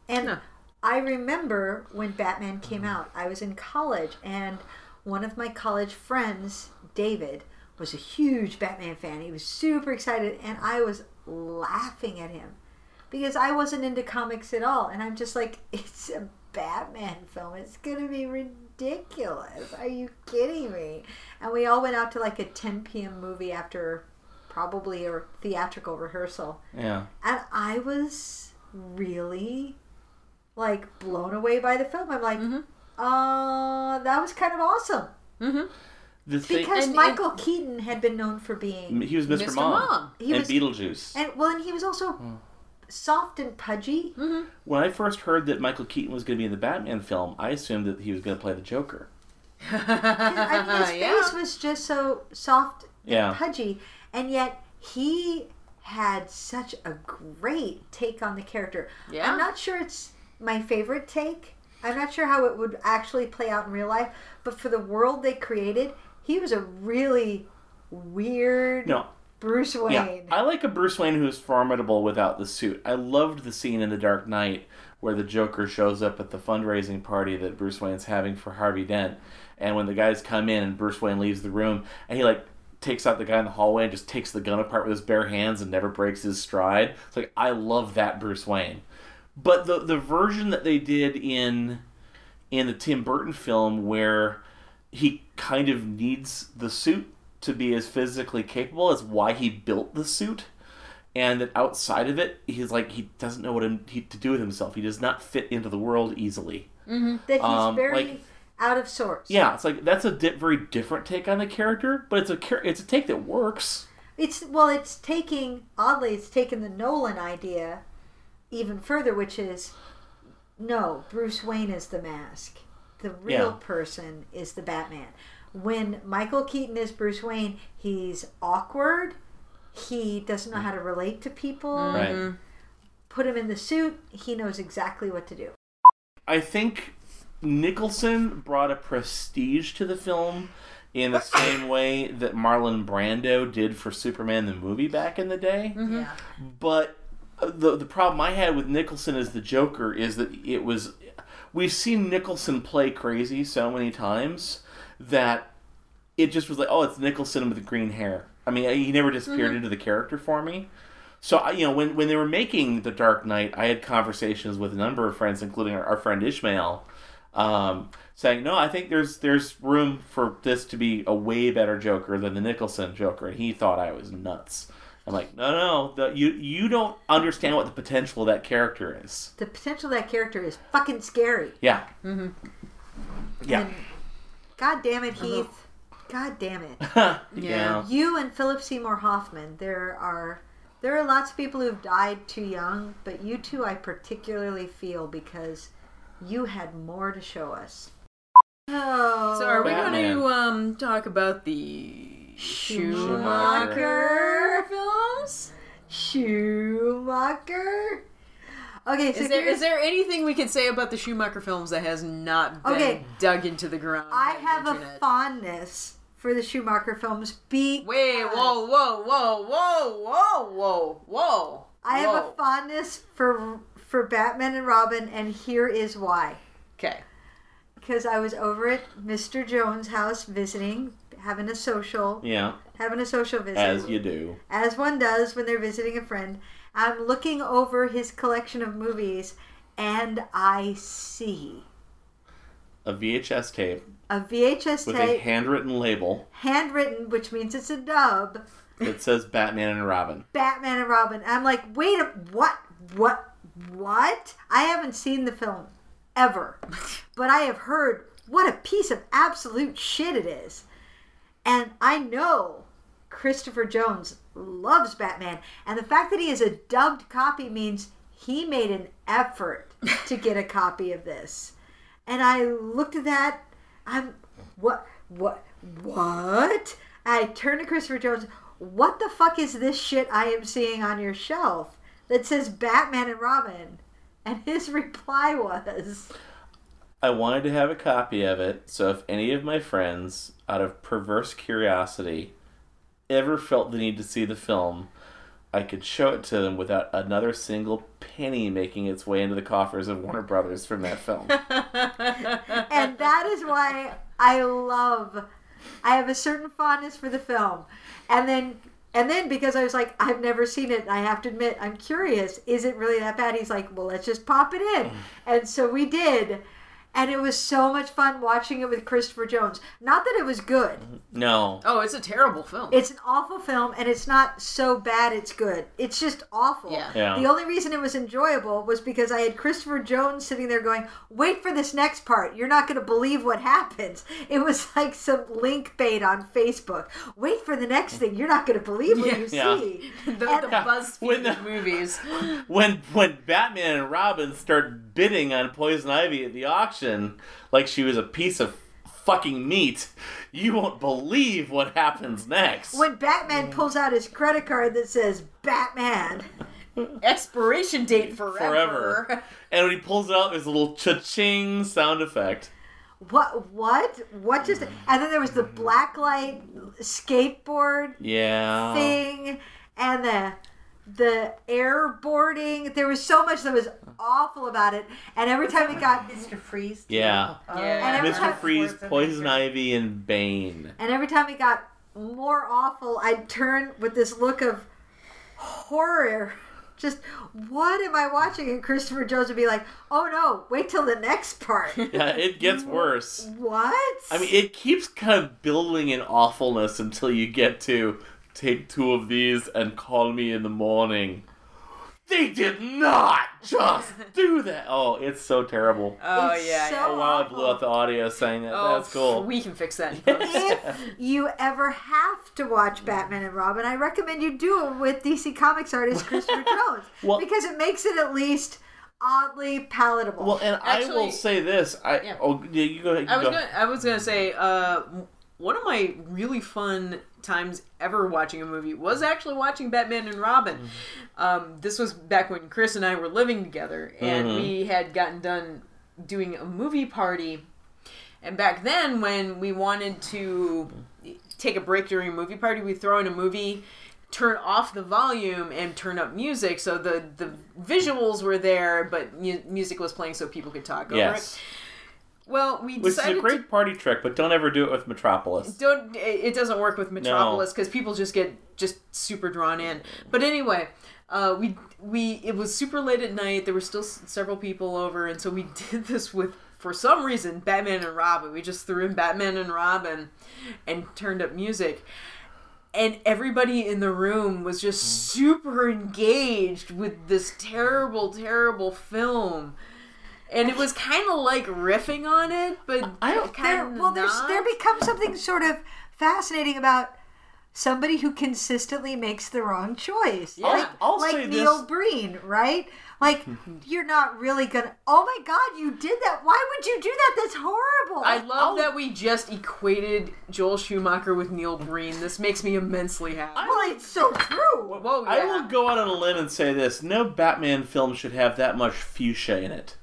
And No. I remember when Batman came out, I was in college, and one of my college friends, David, was a huge Batman fan. He was super excited, and I was laughing at him because I wasn't into comics at all. And I'm just like, it's a Batman film. It's going to be ridiculous. Are you kidding me? And we all went out to like a 10 p.m. movie after probably a theatrical rehearsal. Yeah. And I was really like blown away by the film. I'm like, Mhm. uh, that was kind of awesome. Mm-hmm. The thing, Because And- Michael Keaton had been known for being he was Mr. Mr. Mom, Mom. He and was- Beetlejuice. and well, and he was also soft and pudgy. Mm-hmm. when I first heard that Michael Keaton was going to be in the Batman film, I assumed that he was going to play the Joker. I mean, his yeah. face was just so soft Yeah. and pudgy, and yet he had such a great take on the character. Yeah. I'm not sure it's my favorite take. I'm not sure how it would actually play out in real life, but for the world they created, he was a really weird No, Bruce Wayne. Yeah, I like a Bruce Wayne who's formidable without the suit. I loved the scene in The Dark Knight where the Joker shows up at the fundraising party that Bruce Wayne's having for Harvey Dent, and when the guys come in and Bruce Wayne leaves the room, and he like takes out the guy in the hallway and just takes the gun apart with his bare hands and never breaks his stride. It's like I love that Bruce Wayne. But the the version that they did in in the Tim Burton film where he kind of needs the suit to be as physically capable as why he built the suit and that outside of it he's like he doesn't know what he, to do with himself he does not fit into the world easily that he's Um, very like- out of sorts. yeah it's like that's a di- very different take on the character but it's a it's a take that works It's well, it's taking oddly, it's taking the Nolan idea even further, which is no, Bruce Wayne is the mask. The real Yeah. person is the Batman. When Michael Keaton is Bruce Wayne, he's awkward. He doesn't know how to relate to people. right Put him in the suit, he knows exactly what to do. i think nicholson brought a prestige to the film in the same way that marlon brando did for superman the movie back in the day Yeah. But uh, the the problem I had with Nicholson as the Joker is that it was we've seen Nicholson play crazy so many times that it just was like oh it's Nicholson with the green hair. I mean he never disappeared into the character for me. So I, you know when when they were making the Dark Knight, I had conversations with a number of friends, including our, our friend Ishmael, um, saying no, I think there's there's room for this to be a way better Joker than the Nicholson Joker, and he thought I was nuts. I'm like, no, no, the, you you don't understand what the potential of that character is. The potential of that character is fucking scary. Yeah. Yeah. And God damn it, Heath. God damn it. yeah. You and Philip Seymour Hoffman, there are there are lots of people who've died too young, but you two I particularly feel because you had more to show us. Oh, So are we Batman. going to um, talk about the Schumacher. Schumacher films? Schumacher? Okay, so Is there there anything we can say about the Schumacher films that has not been Okay. dug into the ground? I by the have a fondness for the Schumacher films. Be Wait, whoa, whoa, whoa, whoa, whoa, whoa, whoa. I have a fondness for for Batman and Robin, and here is why. Okay. Because I was over at Mr. Jones' house visiting, having a social, Yeah. having a social visit, As you do. as one does when they're visiting a friend. I'm looking over his collection of movies, and I see A VHS tape a VHS tape. with a handwritten label handwritten, which means it's a dub. that says Batman and Robin. Batman and Robin. I'm like, wait a what? What? What? I haven't seen the film ever, but I have heard what a piece of absolute shit it is, and I know Christopher Jones loves Batman, and the fact that he is a dubbed copy means he made an effort to get a copy of this, and I looked at that. I'm what? What? What? I turned to Christopher Jones. What the fuck is this shit I am seeing on your shelf that says Batman and Robin? And his reply was, I wanted to have a copy of it, so if any of my friends, out of perverse curiosity, ever felt the need to see the film, I could show it to them without another single penny making its way into the coffers of Warner Brothers from that film. and that is why I love. I have a certain fondness for the film, and then and then because I was like, I've never seen it, and I have to admit, I'm curious. Is it really that bad? He's like, well, let's just pop it in, mm. and so we did. And it was so much fun watching it with Christopher Jones. Not that it was good. no. Oh, it's a terrible film. It's an awful film, and it's not so bad it's good. It's just awful. Yeah. Yeah. The only reason it was enjoyable was because I had Christopher Jones sitting there going, "Wait for this next part. You're not going to believe what happens." It was like some link bait on Facebook. Wait for the next thing. You're not going to believe what you Yeah. see. the, the BuzzFeed When the- movies. When when Batman and Robin start bidding on Poison Ivy at the auction like she was a piece of fucking meat, you won't believe what happens next. When Batman pulls out his credit card that says Batman, Expiration date forever. Forever. And when he pulls it out, there's a little cha-ching sound effect. what? What? What just? Mm. And then there was the mm. blacklight skateboard Yeah. thing and the the airboarding. There was so much that was awful about it. And every time we got Mr. Freeze. too? Yeah. Oh, Yeah. And Mr. time- Freeze, Poison Poison Ivy. Ivy, and Bane. and every time we got more awful, I'd turn with this look of horror. Just what am I watching? And Christopher Jones would be like, "Oh no, wait till the next part." Yeah, it gets worse. what? I mean, it keeps kind of building in awfulness until you get to take two of these and call me in the morning. They did not just do that. Oh, it's so terrible. Oh It's yeah. so- yeah. Oh wow, I blew out the audio saying that. Oh, That's cool. We can fix that. in post. if you ever have to watch Batman and Robin, I recommend you do it with DC Comics artist Christopher Jones Well- because it makes it at least oddly palatable. Well, and I will say this. I Yeah. oh yeah, you go. You I was go. gonna, I was gonna say, uh, one of my really fun times ever watching a movie was actually watching Batman and Robin. Mm-hmm. Um, this was back when Chris and I were living together, and Mhm. we had gotten done doing a movie party. And back then, when we wanted to take a break during a movie party, we throw in a movie, turn off the volume, and turn up music. So the the visuals were there, but mu- music was playing, so people could talk over Yes, it. Well, we which is a great party trick, but don't ever do it with Metropolis. don't. It doesn't work with Metropolis because people just get just super drawn in. But anyway, uh, we we it was super late at night. There were still s- several people over, and so we did this with for some reason Batman and Robin. We just threw in Batman and Robin, and turned up music. And everybody in the room was just super engaged with this terrible, terrible film. And it was kind of like riffing on it, but I don't- there, kind of well, there's not. there becomes something sort of fascinating about somebody who consistently makes the wrong choice. Yeah. Like, I'll like say Neil this- Breen, right? Like you're not really gonna. Oh my God, you did that! Why would you do that? That's horrible. I love I'll- that we just equated Joel Schumacher with Neil Breen. This makes me immensely happy. well, it's so true. Whoa, yeah. I will go out on a limb and say this: no Batman film should have that much fuchsia in it.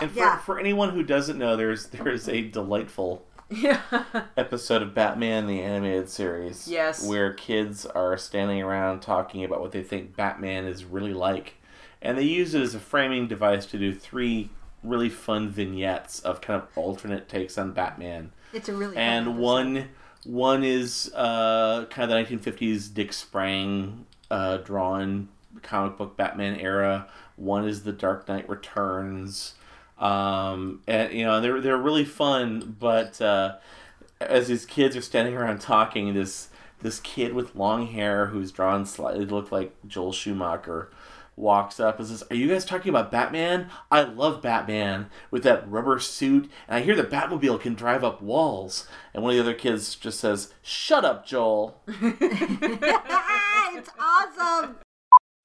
And for, Yeah. for anyone who doesn't know, there's there's a delightful yeah. episode of Batman the animated series. Yes. Where kids are standing around talking about what they think Batman is really like. And they use it as a framing device to do three really fun vignettes of kind of alternate takes on Batman. It's a really And one one is uh, kind of the 1950s Dick Sprang uh, drawn comic book Batman era. One is the Dark Knight Returns. Um, and you know they're they're really fun, but uh, as these kids are standing around talking, this this kid with long hair who's drawn slightly to look like Joel Schumacher walks up and says, "Are you guys talking about Batman? I love Batman with that rubber suit, and I hear the Batmobile can drive up walls." And one of the other kids just says, "Shut up, Joel." it's awesome.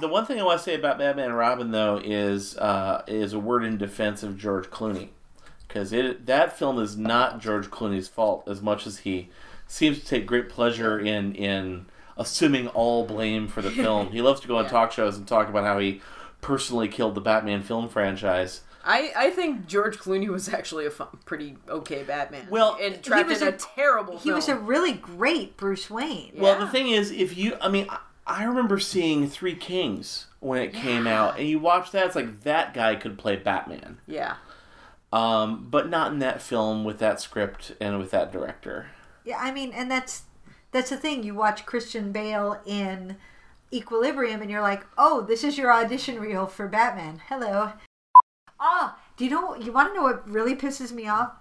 The one thing I want to say about Batman and Robin, though, is uh, is a word in defense of George Clooney, because it that film is not George Clooney's fault as much as he seems to take great pleasure in in assuming all blame for the film. he loves to go on Yeah. talk shows and talk about how he personally killed the Batman film franchise. I, I think George Clooney was actually a fun, pretty okay Batman. Well, and trapped was in a, a- terrible He was a really great Bruce Wayne. Well, Yeah. the thing is, if you, I mean, I, remember seeing Three Kings when it came out, and you watch that, it's like that guy could play Batman. yeah. Um, but not in that film with that script and with that director. Yeah, I mean, and that's that's the thing. You watch Christian Bale in Equilibrium, and you're like, oh, this is your audition reel for Batman. Hello. Ah, do you know? You want to know what really pisses me off?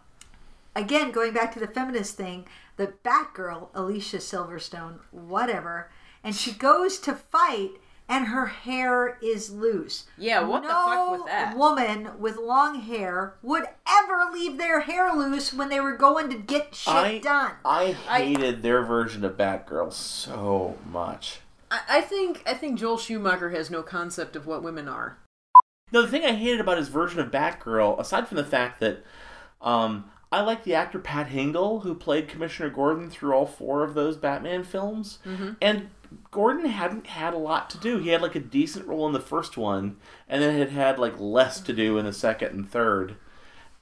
Again, going back to the feminist thing, the Batgirl, Alicia Silverstone, whatever, and she goes to fight, and her hair is loose. Yeah, what the fuck with that? woman with long hair would ever leave their hair loose when they were going to get shit I- done. I I- hated their version of Batgirl so much. I, I think I think Joel Schumacher has no concept of what women are. No, the thing I hated about his version of Batgirl, aside from the fact that um, I like the actor Pat Hingle, who played Commissioner Gordon through all four of those Batman films, and Gordon hadn't had a lot to do. He had like a decent role in the first one, and then had had like less to do in the second and third.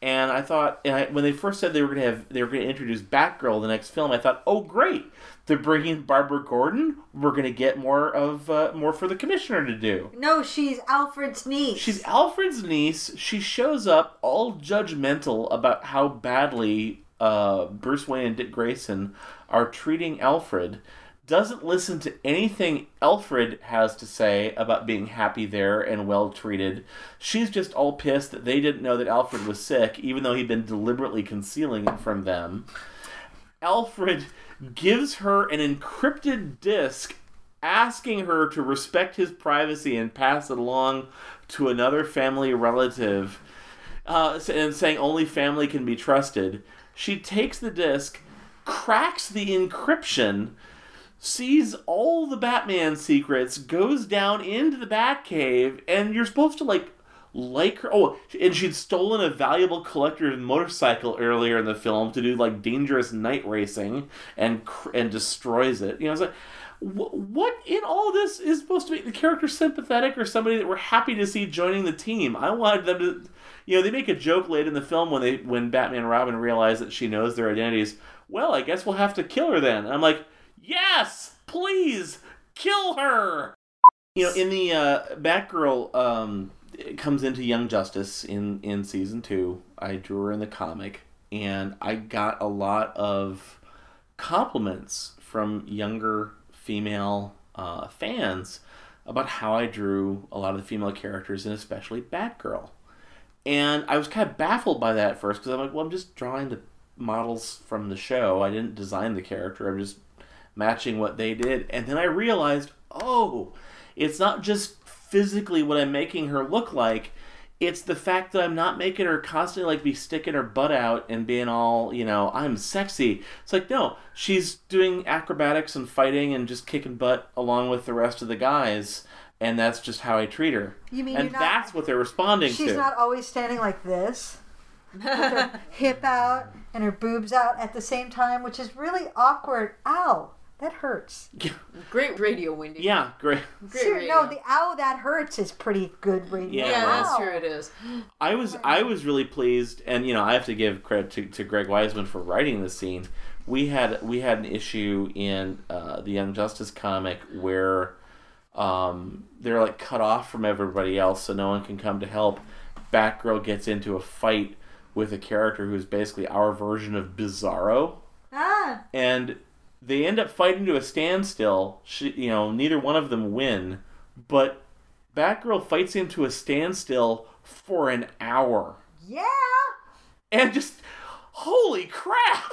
And I thought, and I, when they first said they were going to have, they were to introduce Batgirl in the next film, I thought, oh great, they're bringing Barbara Gordon. We're going to get more of uh, more for the commissioner to do. No, she's Alfred's niece. She's Alfred's niece. She shows up all judgmental about how badly uh, Bruce Wayne and Dick Grayson are treating Alfred doesn't listen to anything Alfred has to say about being happy there and well treated. She's just all pissed that they didn't know that Alfred was sick, even though he'd been deliberately concealing it from them. Alfred gives her an encrypted disc asking her to respect his privacy and pass it along to another family relative uh, and saying only family can be trusted. She takes the disc, cracks the encryption, sees all the Batman secrets, goes down into the Batcave, and you're supposed to like like her. Oh, and she'd stolen a valuable collector's motorcycle earlier in the film to do like dangerous night racing, and and destroys it. You know, it's like. What in all this is supposed to make the character sympathetic or somebody that we're happy to see joining the team? I wanted them to, you know, they make a joke late in the film when they when Batman and Robin realize that she knows their identities. Well, I guess we'll have to kill her then. I'm like, yes, please kill her. You know, in the uh, Batgirl um, comes into Young Justice in in season two. I drew her in the comic, and I got a lot of compliments from younger female uh, fans about how I drew a lot of the female characters, and especially Batgirl. And I was kind of baffled by that at first because I'm like, well, I'm just drawing the models from the show. I didn't design the character. I'm just matching what they did. And then I realized, oh, it's not just physically what I'm making her look like. It's the fact that I'm not making her constantly like be sticking her butt out and being all, you know, I'm sexy. It's like, no, she's doing acrobatics and fighting and just kicking butt along with the rest of the guys. And that's just how I treat her. You mean and you're not- that's what they're responding She's to. She's not always standing like this, with her hip out and her boobs out at the same time, which is really awkward. Ow, that hurts. Great radio, Wendy. yeah, great. Great Ser- radio. no, the ow that hurts is pretty good radio. Yeah, yeah, that's Ow. true. It is. I was I was really pleased, and you know I have to give credit to, to Greg Weisman for writing the scene. We had we had an issue in uh, the Young Justice comic where um, they're like cut off from everybody else, so no one can come to help. Batgirl gets into a fight with a character who's basically our version of Bizarro, Ah, and they end up fighting to a standstill. She, you know, neither one of them win, but Batgirl fights him to a standstill for an hour yeah. and just holy crap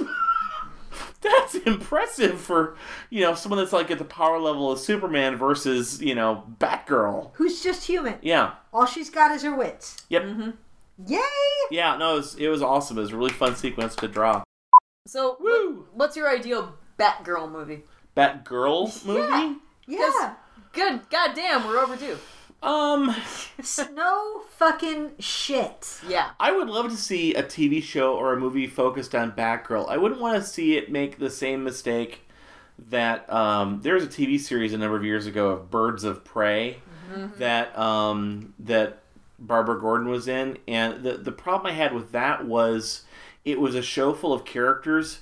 that's impressive for you know someone that's like at the power level of superman versus you know batgirl Who's just human. yeah All she's got is her wits. yep mm-hmm. Yay! yeah no it was, it was awesome it was a really fun sequence to draw So, Woo! what, what's your ideal Batgirl movie? batgirl movie Yeah. yeah. Good, goddamn, we're overdue. um No fucking shit. Yeah. i would love to see a tv show or a movie focused on batgirl i wouldn't want to see it make the same mistake that um, there was a TV series a number of years ago of Birds of Prey that um, that Barbara Gordon was in, and the the problem I had with that was it was a show full of characters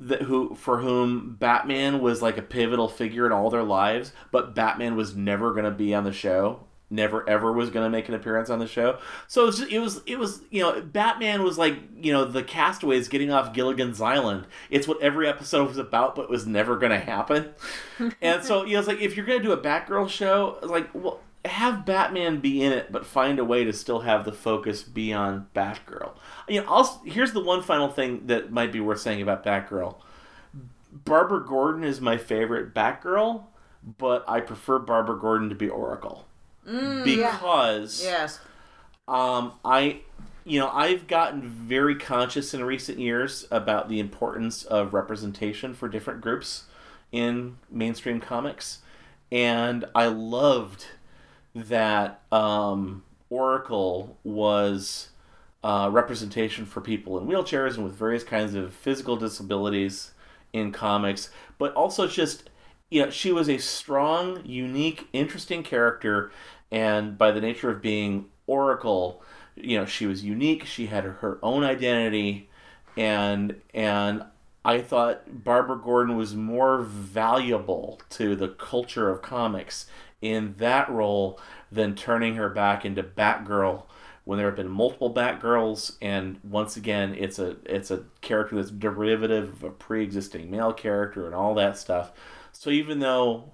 that who for whom Batman was like a pivotal figure in all their lives, but Batman was never going to be on the show. Never ever was going to make an appearance on the show. So it was, just, it was it was you know Batman was like you know the castaways getting off Gilligan's Island. It's what every episode was about, but was never going to happen. and so you know it's like if you're going to do a Batgirl show, like well have Batman be in it, but find a way to still have the focus be on Batgirl. You know, I'll, here's the one final thing that might be worth saying about Batgirl. Barbara Gordon is my favorite Batgirl, but I prefer Barbara Gordon to be Oracle because Yes. um, I, you know, I've gotten very conscious in recent years about the importance of representation for different groups in mainstream comics, and I loved that um, Oracle was uh, representation for people in wheelchairs and with various kinds of physical disabilities in comics, but also just you know she was a strong, unique, interesting character, and by the nature of being Oracle, you know she was unique. She had her own identity, and and I thought Barbara Gordon was more valuable to the culture of comics in that role than turning her back into Batgirl, when there have been multiple Batgirls, and once again, it's a it's a character that's derivative of a pre-existing male character and all that stuff. So even though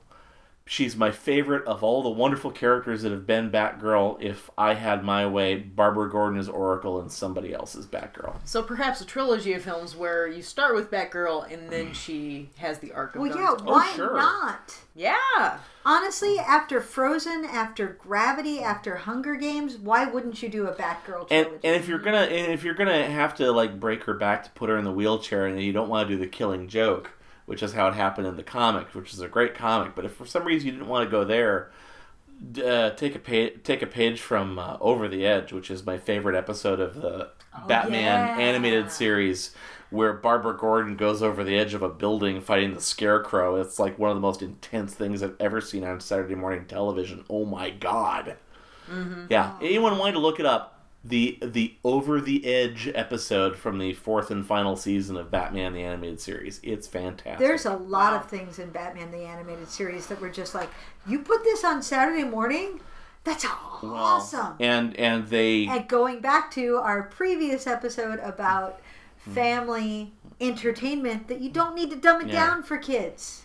she's my favorite of all the wonderful characters that have been Batgirl, if I had my way, Barbara Gordon is Oracle and somebody else is Batgirl. So perhaps a trilogy of films where you start with Batgirl and then mm. she has the arc of Well, going yeah, to- why oh, sure. not? Yeah. Honestly, after Frozen, after Gravity, after Hunger Games, why wouldn't you do a Batgirl And, trilogy? and if you're gonna and if you're gonna have to like break her back to put her in the wheelchair and you don't want to do the killing joke, which is how it happened in the comic, which is a great comic. But if for some reason you didn't want to go there, uh, take a page take a page from uh, Over the Edge, which is my favorite episode of the Batman yeah. animated series, where Barbara Gordon goes over the edge of a building fighting the Scarecrow. It's like one of the most intense things I've ever seen on Saturday morning television. Oh my god! Yeah, anyone wanting to look it up? The the Over the Edge episode from the fourth and final season of Batman the animated series. It's fantastic. There's a lot Wow. of things in Batman the Animated Series that were just like, you put this on Saturday morning? That's Well, awesome. And and they And going back to our previous episode about Hmm. family entertainment, that you don't need to dumb it Yeah. down for kids.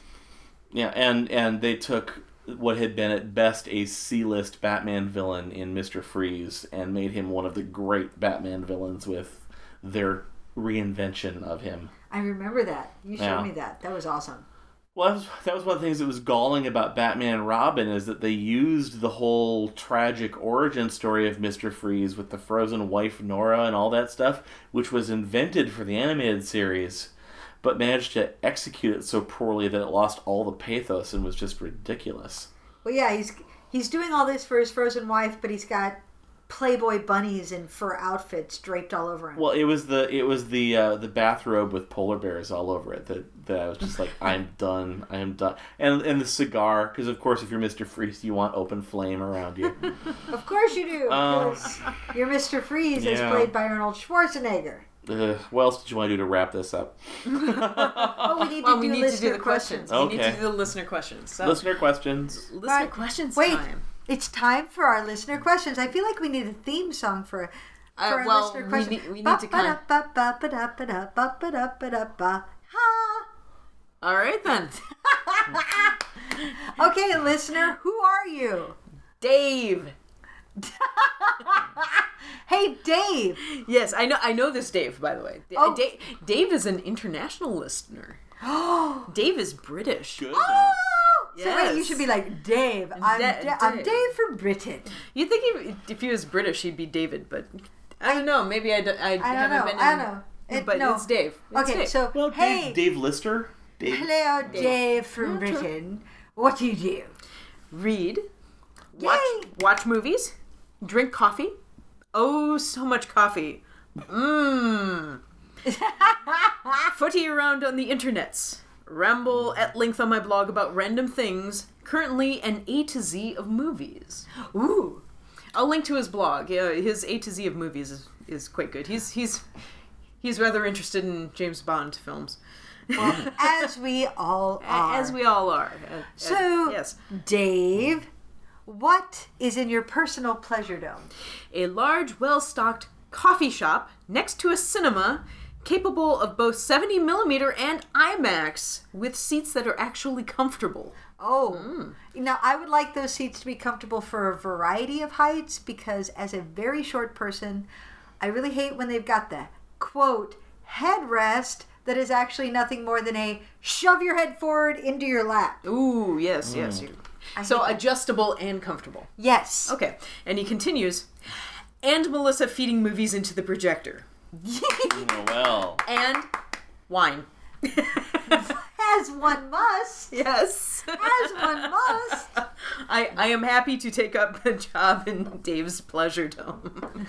Yeah, and and they took what had been at best a C-list Batman villain in Mister Freeze and made him one of the great Batman villains with their reinvention of him. I remember that. You showed Yeah. me that. That was awesome. Well, that was, that was one of the things that was galling about Batman and Robin is that they used the whole tragic origin story of Mister Freeze with the frozen wife Nora and all that stuff, which was invented for the animated series, but managed to execute it so poorly that it lost all the pathos and was just ridiculous. Well, yeah, he's he's doing all this for his frozen wife, but he's got Playboy bunnies in fur outfits draped all over him. Well, it was the it was the uh, the bathrobe with polar bears all over it that, that I was just like I'm done I am done and and the cigar because of course if you're Mister Freeze you want open flame around you. Of course you do. Um, you're Mr. Freeze, as played by Arnold Schwarzenegger. Ugh, what else did you want to do to wrap this up? Oh, we need to Well, do we need to do the questions. questions. We need to Okay. do the listener questions. So, Listener questions. listener Right. questions Wait, time. it's time for our listener questions. I feel like we need a theme song for, for Uh, our well, listener we questions. need- we need to kind-. All right then. Okay, listener, who are you? Dave. Hey, Dave. Yes, I know. I know this Dave. By the way, Oh. Dave, Dave is an international listener. Oh, Dave is British. Goodness. Oh! so wait, you should be like Dave. I'm, Da- Da- I'm Dave. Dave from Britain. You think if, if he was British, he'd be David, but I don't know. Maybe I, d- I, I don't haven't know. been. In, I don't know. It- but no. it's Dave. It's Okay, Dave. so Well, hey, Dave, Dave Lister. Dave. hello, Dave, from Yeah, true. Britain. What do you do? read, watch, Yay! watch movies, drink coffee. Oh, so much coffee. Mmm. Footy around on the internets. Ramble at length on my blog about random things. Currently, an A to Z of movies. Ooh. I'll link to his blog. Yeah, his A to Z of movies is, is quite good. He's he's he's rather interested in James Bond films, As we all are. as we all are. Uh, uh, So- yes, Dave, what is in your personal pleasure dome? a large, well-stocked coffee shop next to a cinema capable of both 70 millimeter and IMAX with seats that are actually comfortable. Oh, hmm. now I would like those seats to be comfortable for a variety of heights because, as a very short person, I really hate when they've got the quote headrest that is actually nothing more than a shove your head forward into your lap. Ooh, yes, yes. Hmm. You- So adjustable and comfortable. Yes. Okay, and he continues, and Melissa feeding movies into the projector. Oh, well. And wine. As one must. yes. As one must. I, I am happy to take up a job in Dave's pleasure dome.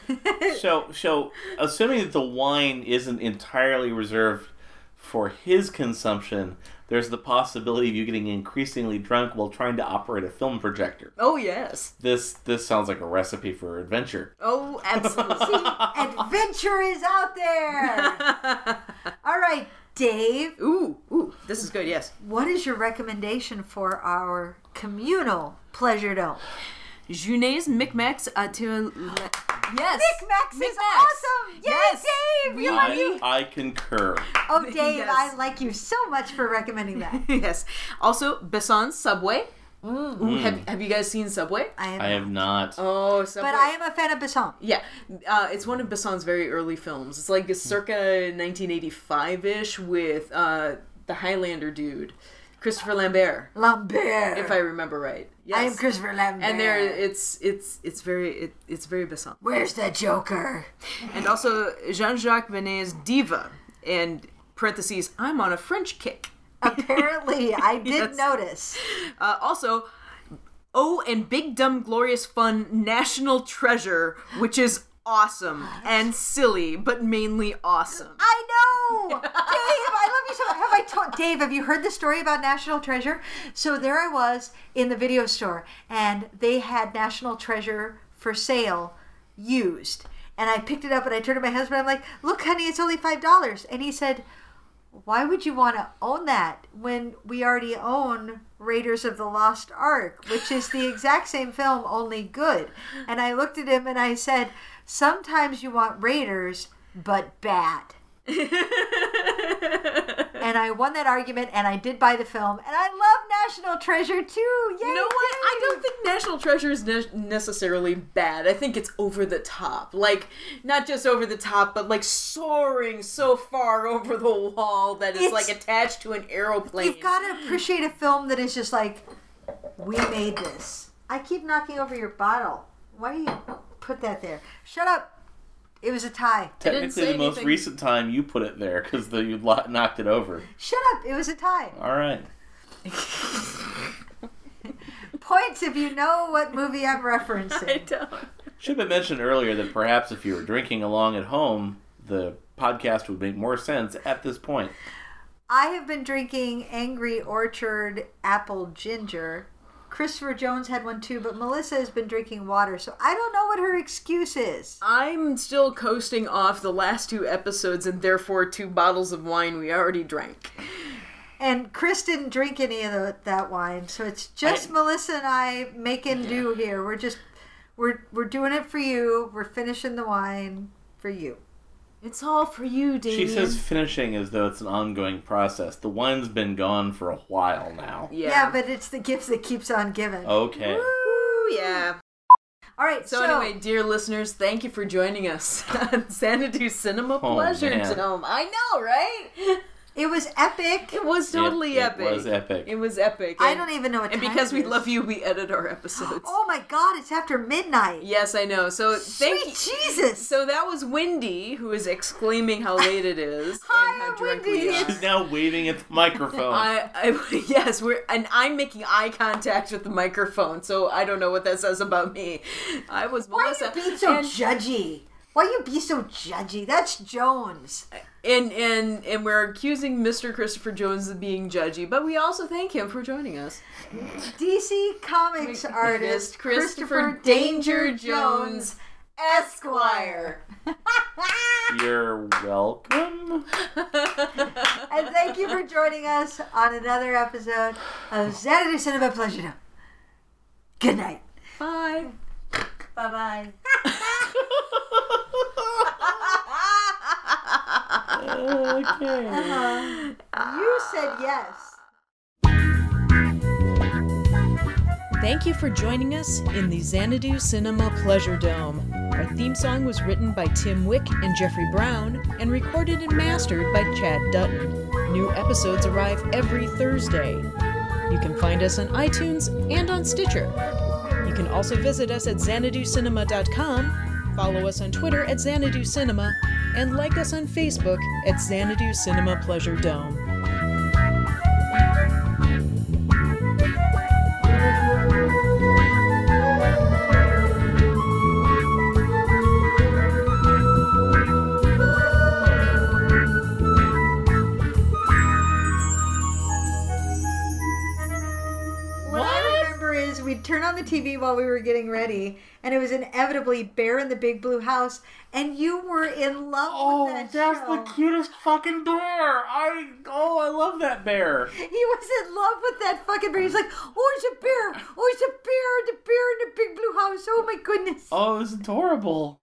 So, so assuming that the wine isn't entirely reserved for his consumption, there's the possibility of you getting increasingly drunk while trying to operate a film projector. oh, yes. This this sounds like a recipe for adventure. Oh, absolutely. Adventure is out there. All right, Dave, ooh, ooh, this is good, yes. what is your recommendation for our communal pleasure dome? Jeunet's micmacs à. Yes. Nick Max Nick is awesome. Yay, Yes. Dave! We You like like you. you. I concur. Oh, Dave, Yes. I like you so much for recommending that. yes. Also, Besson's Subway. Mm. Ooh, have, have you guys seen Subway? I am, I have not. Oh, Subway. but I am a fan of Besson. Yeah, uh, it's one of Besson's very early films. It's like a circa 1985 ish with uh, the Highlander dude, Christopher Lambert, Lambert. if I remember right. Yes. I am Christopher Lambert. And there, it's it's it's very it, it's very Besson. Where's the Joker? And also Jean-Jacques Beineix's Diva, and parentheses. I'm on a French kick. Apparently, I did Yes. notice. Uh, also, oh, and Big Dumb Glorious Fun National Treasure, which is awesome and silly, but mainly awesome. I know, Dave. I love you so. much. Have I told Dave? Have you heard the story about National Treasure? So there I was in the video store, and they had National Treasure for sale, used. And I picked it up, and I turned to my husband. I'm like, "Look, honey, it's only five dollars." And he said, "Why would you want to own that when we already own Raiders of the Lost Ark, which is the exact same film, only good?" And I looked at him and I said, "Sometimes you want Raiders, but bad." and I won that argument, and I did buy the film, and I love National Treasure too. Yay! You know what? I don't think National Treasure is ne- necessarily bad. I think it's over the top. Like, not just over the top, but like soaring so far over the wall that it's, It's- like attached to an aeroplane. You've got to appreciate a film that is just like, we made this. I keep knocking over your bottle. Why do you put that there? Shut up. It was a tie. Technically, the most anything. recent time you put it there because the, you lo- knocked it over. Shut up. It was a tie. All right. Points if you know what movie I'm referencing. I don't. Should have been mentioned earlier that perhaps if you were drinking along at home, the podcast would make more sense at this point. I have been drinking Angry Orchard Apple Ginger. Christopher Jones had one too, but Melissa has been drinking water, so I don't know what her excuse is. I'm still coasting off the last two episodes and therefore two bottles of wine we already drank. And Chris didn't drink any of the, that wine, so it's just I- Melissa and I making do here. We're just we're we're doing it for you. We're finishing the wine for you. It's all for you, Damien. She says finishing as though it's an ongoing process. The wine's been gone for a while now. Yeah. Yeah, but it's the gift that keeps on giving. Okay. Ooh, yeah. All right, So, so, anyway, dear listeners, thank you for joining us on Xanadu Cinema Oh, Pleasure man. Dome. I know, right? it was epic. It was totally It- it epic. was epic. It was epic. I don't even know what And time because it we love you, we edit our episodes. Oh my God! It's after midnight. Yes, I know. So thank. Sweet Jesus! So that was Wendy who is exclaiming how late it is Hi, and how Wendy. She's now waving at the microphone. I, I yes, we're and I'm making eye contact with the microphone, so I don't know what that says about me. I was Why Melissa, you be so and, judgy? Why you be so judgy? That's Jones. and and and we're accusing Mr. Christopher Jones of being judgy, but we also thank him for joining us. DC Comics artist Christopher Danger Jones, Esquire. You're welcome. And thank you for joining us on another episode of Xanadu Cinema Pleasure. Good night. Bye. Bye bye. okay. Uh-huh. You said yes. Thank you for joining us in the Xanadu Cinema Pleasure Dome. Our theme song was written by Tim Wick and Jeffrey Brown and recorded and mastered by Chad Dutton. New episodes arrive every Thursday. You can find us on iTunes and on Stitcher. You can also visit us at xanaducinema.com, follow us on Twitter at Xanadu Cinema, and like us on Facebook at Xanadu Cinema Pleasure Dome. Turn on the TV while we were getting ready, and it was inevitably Bear in the Big Blue House, and you were in love Oh, with that that's show. the cutest fucking bear. I oh, I love that bear. He was in love with that fucking bear. He's like, oh, it's a bear. Oh, it's a bear. The bear in the big blue house. Oh my goodness. Oh, it was adorable.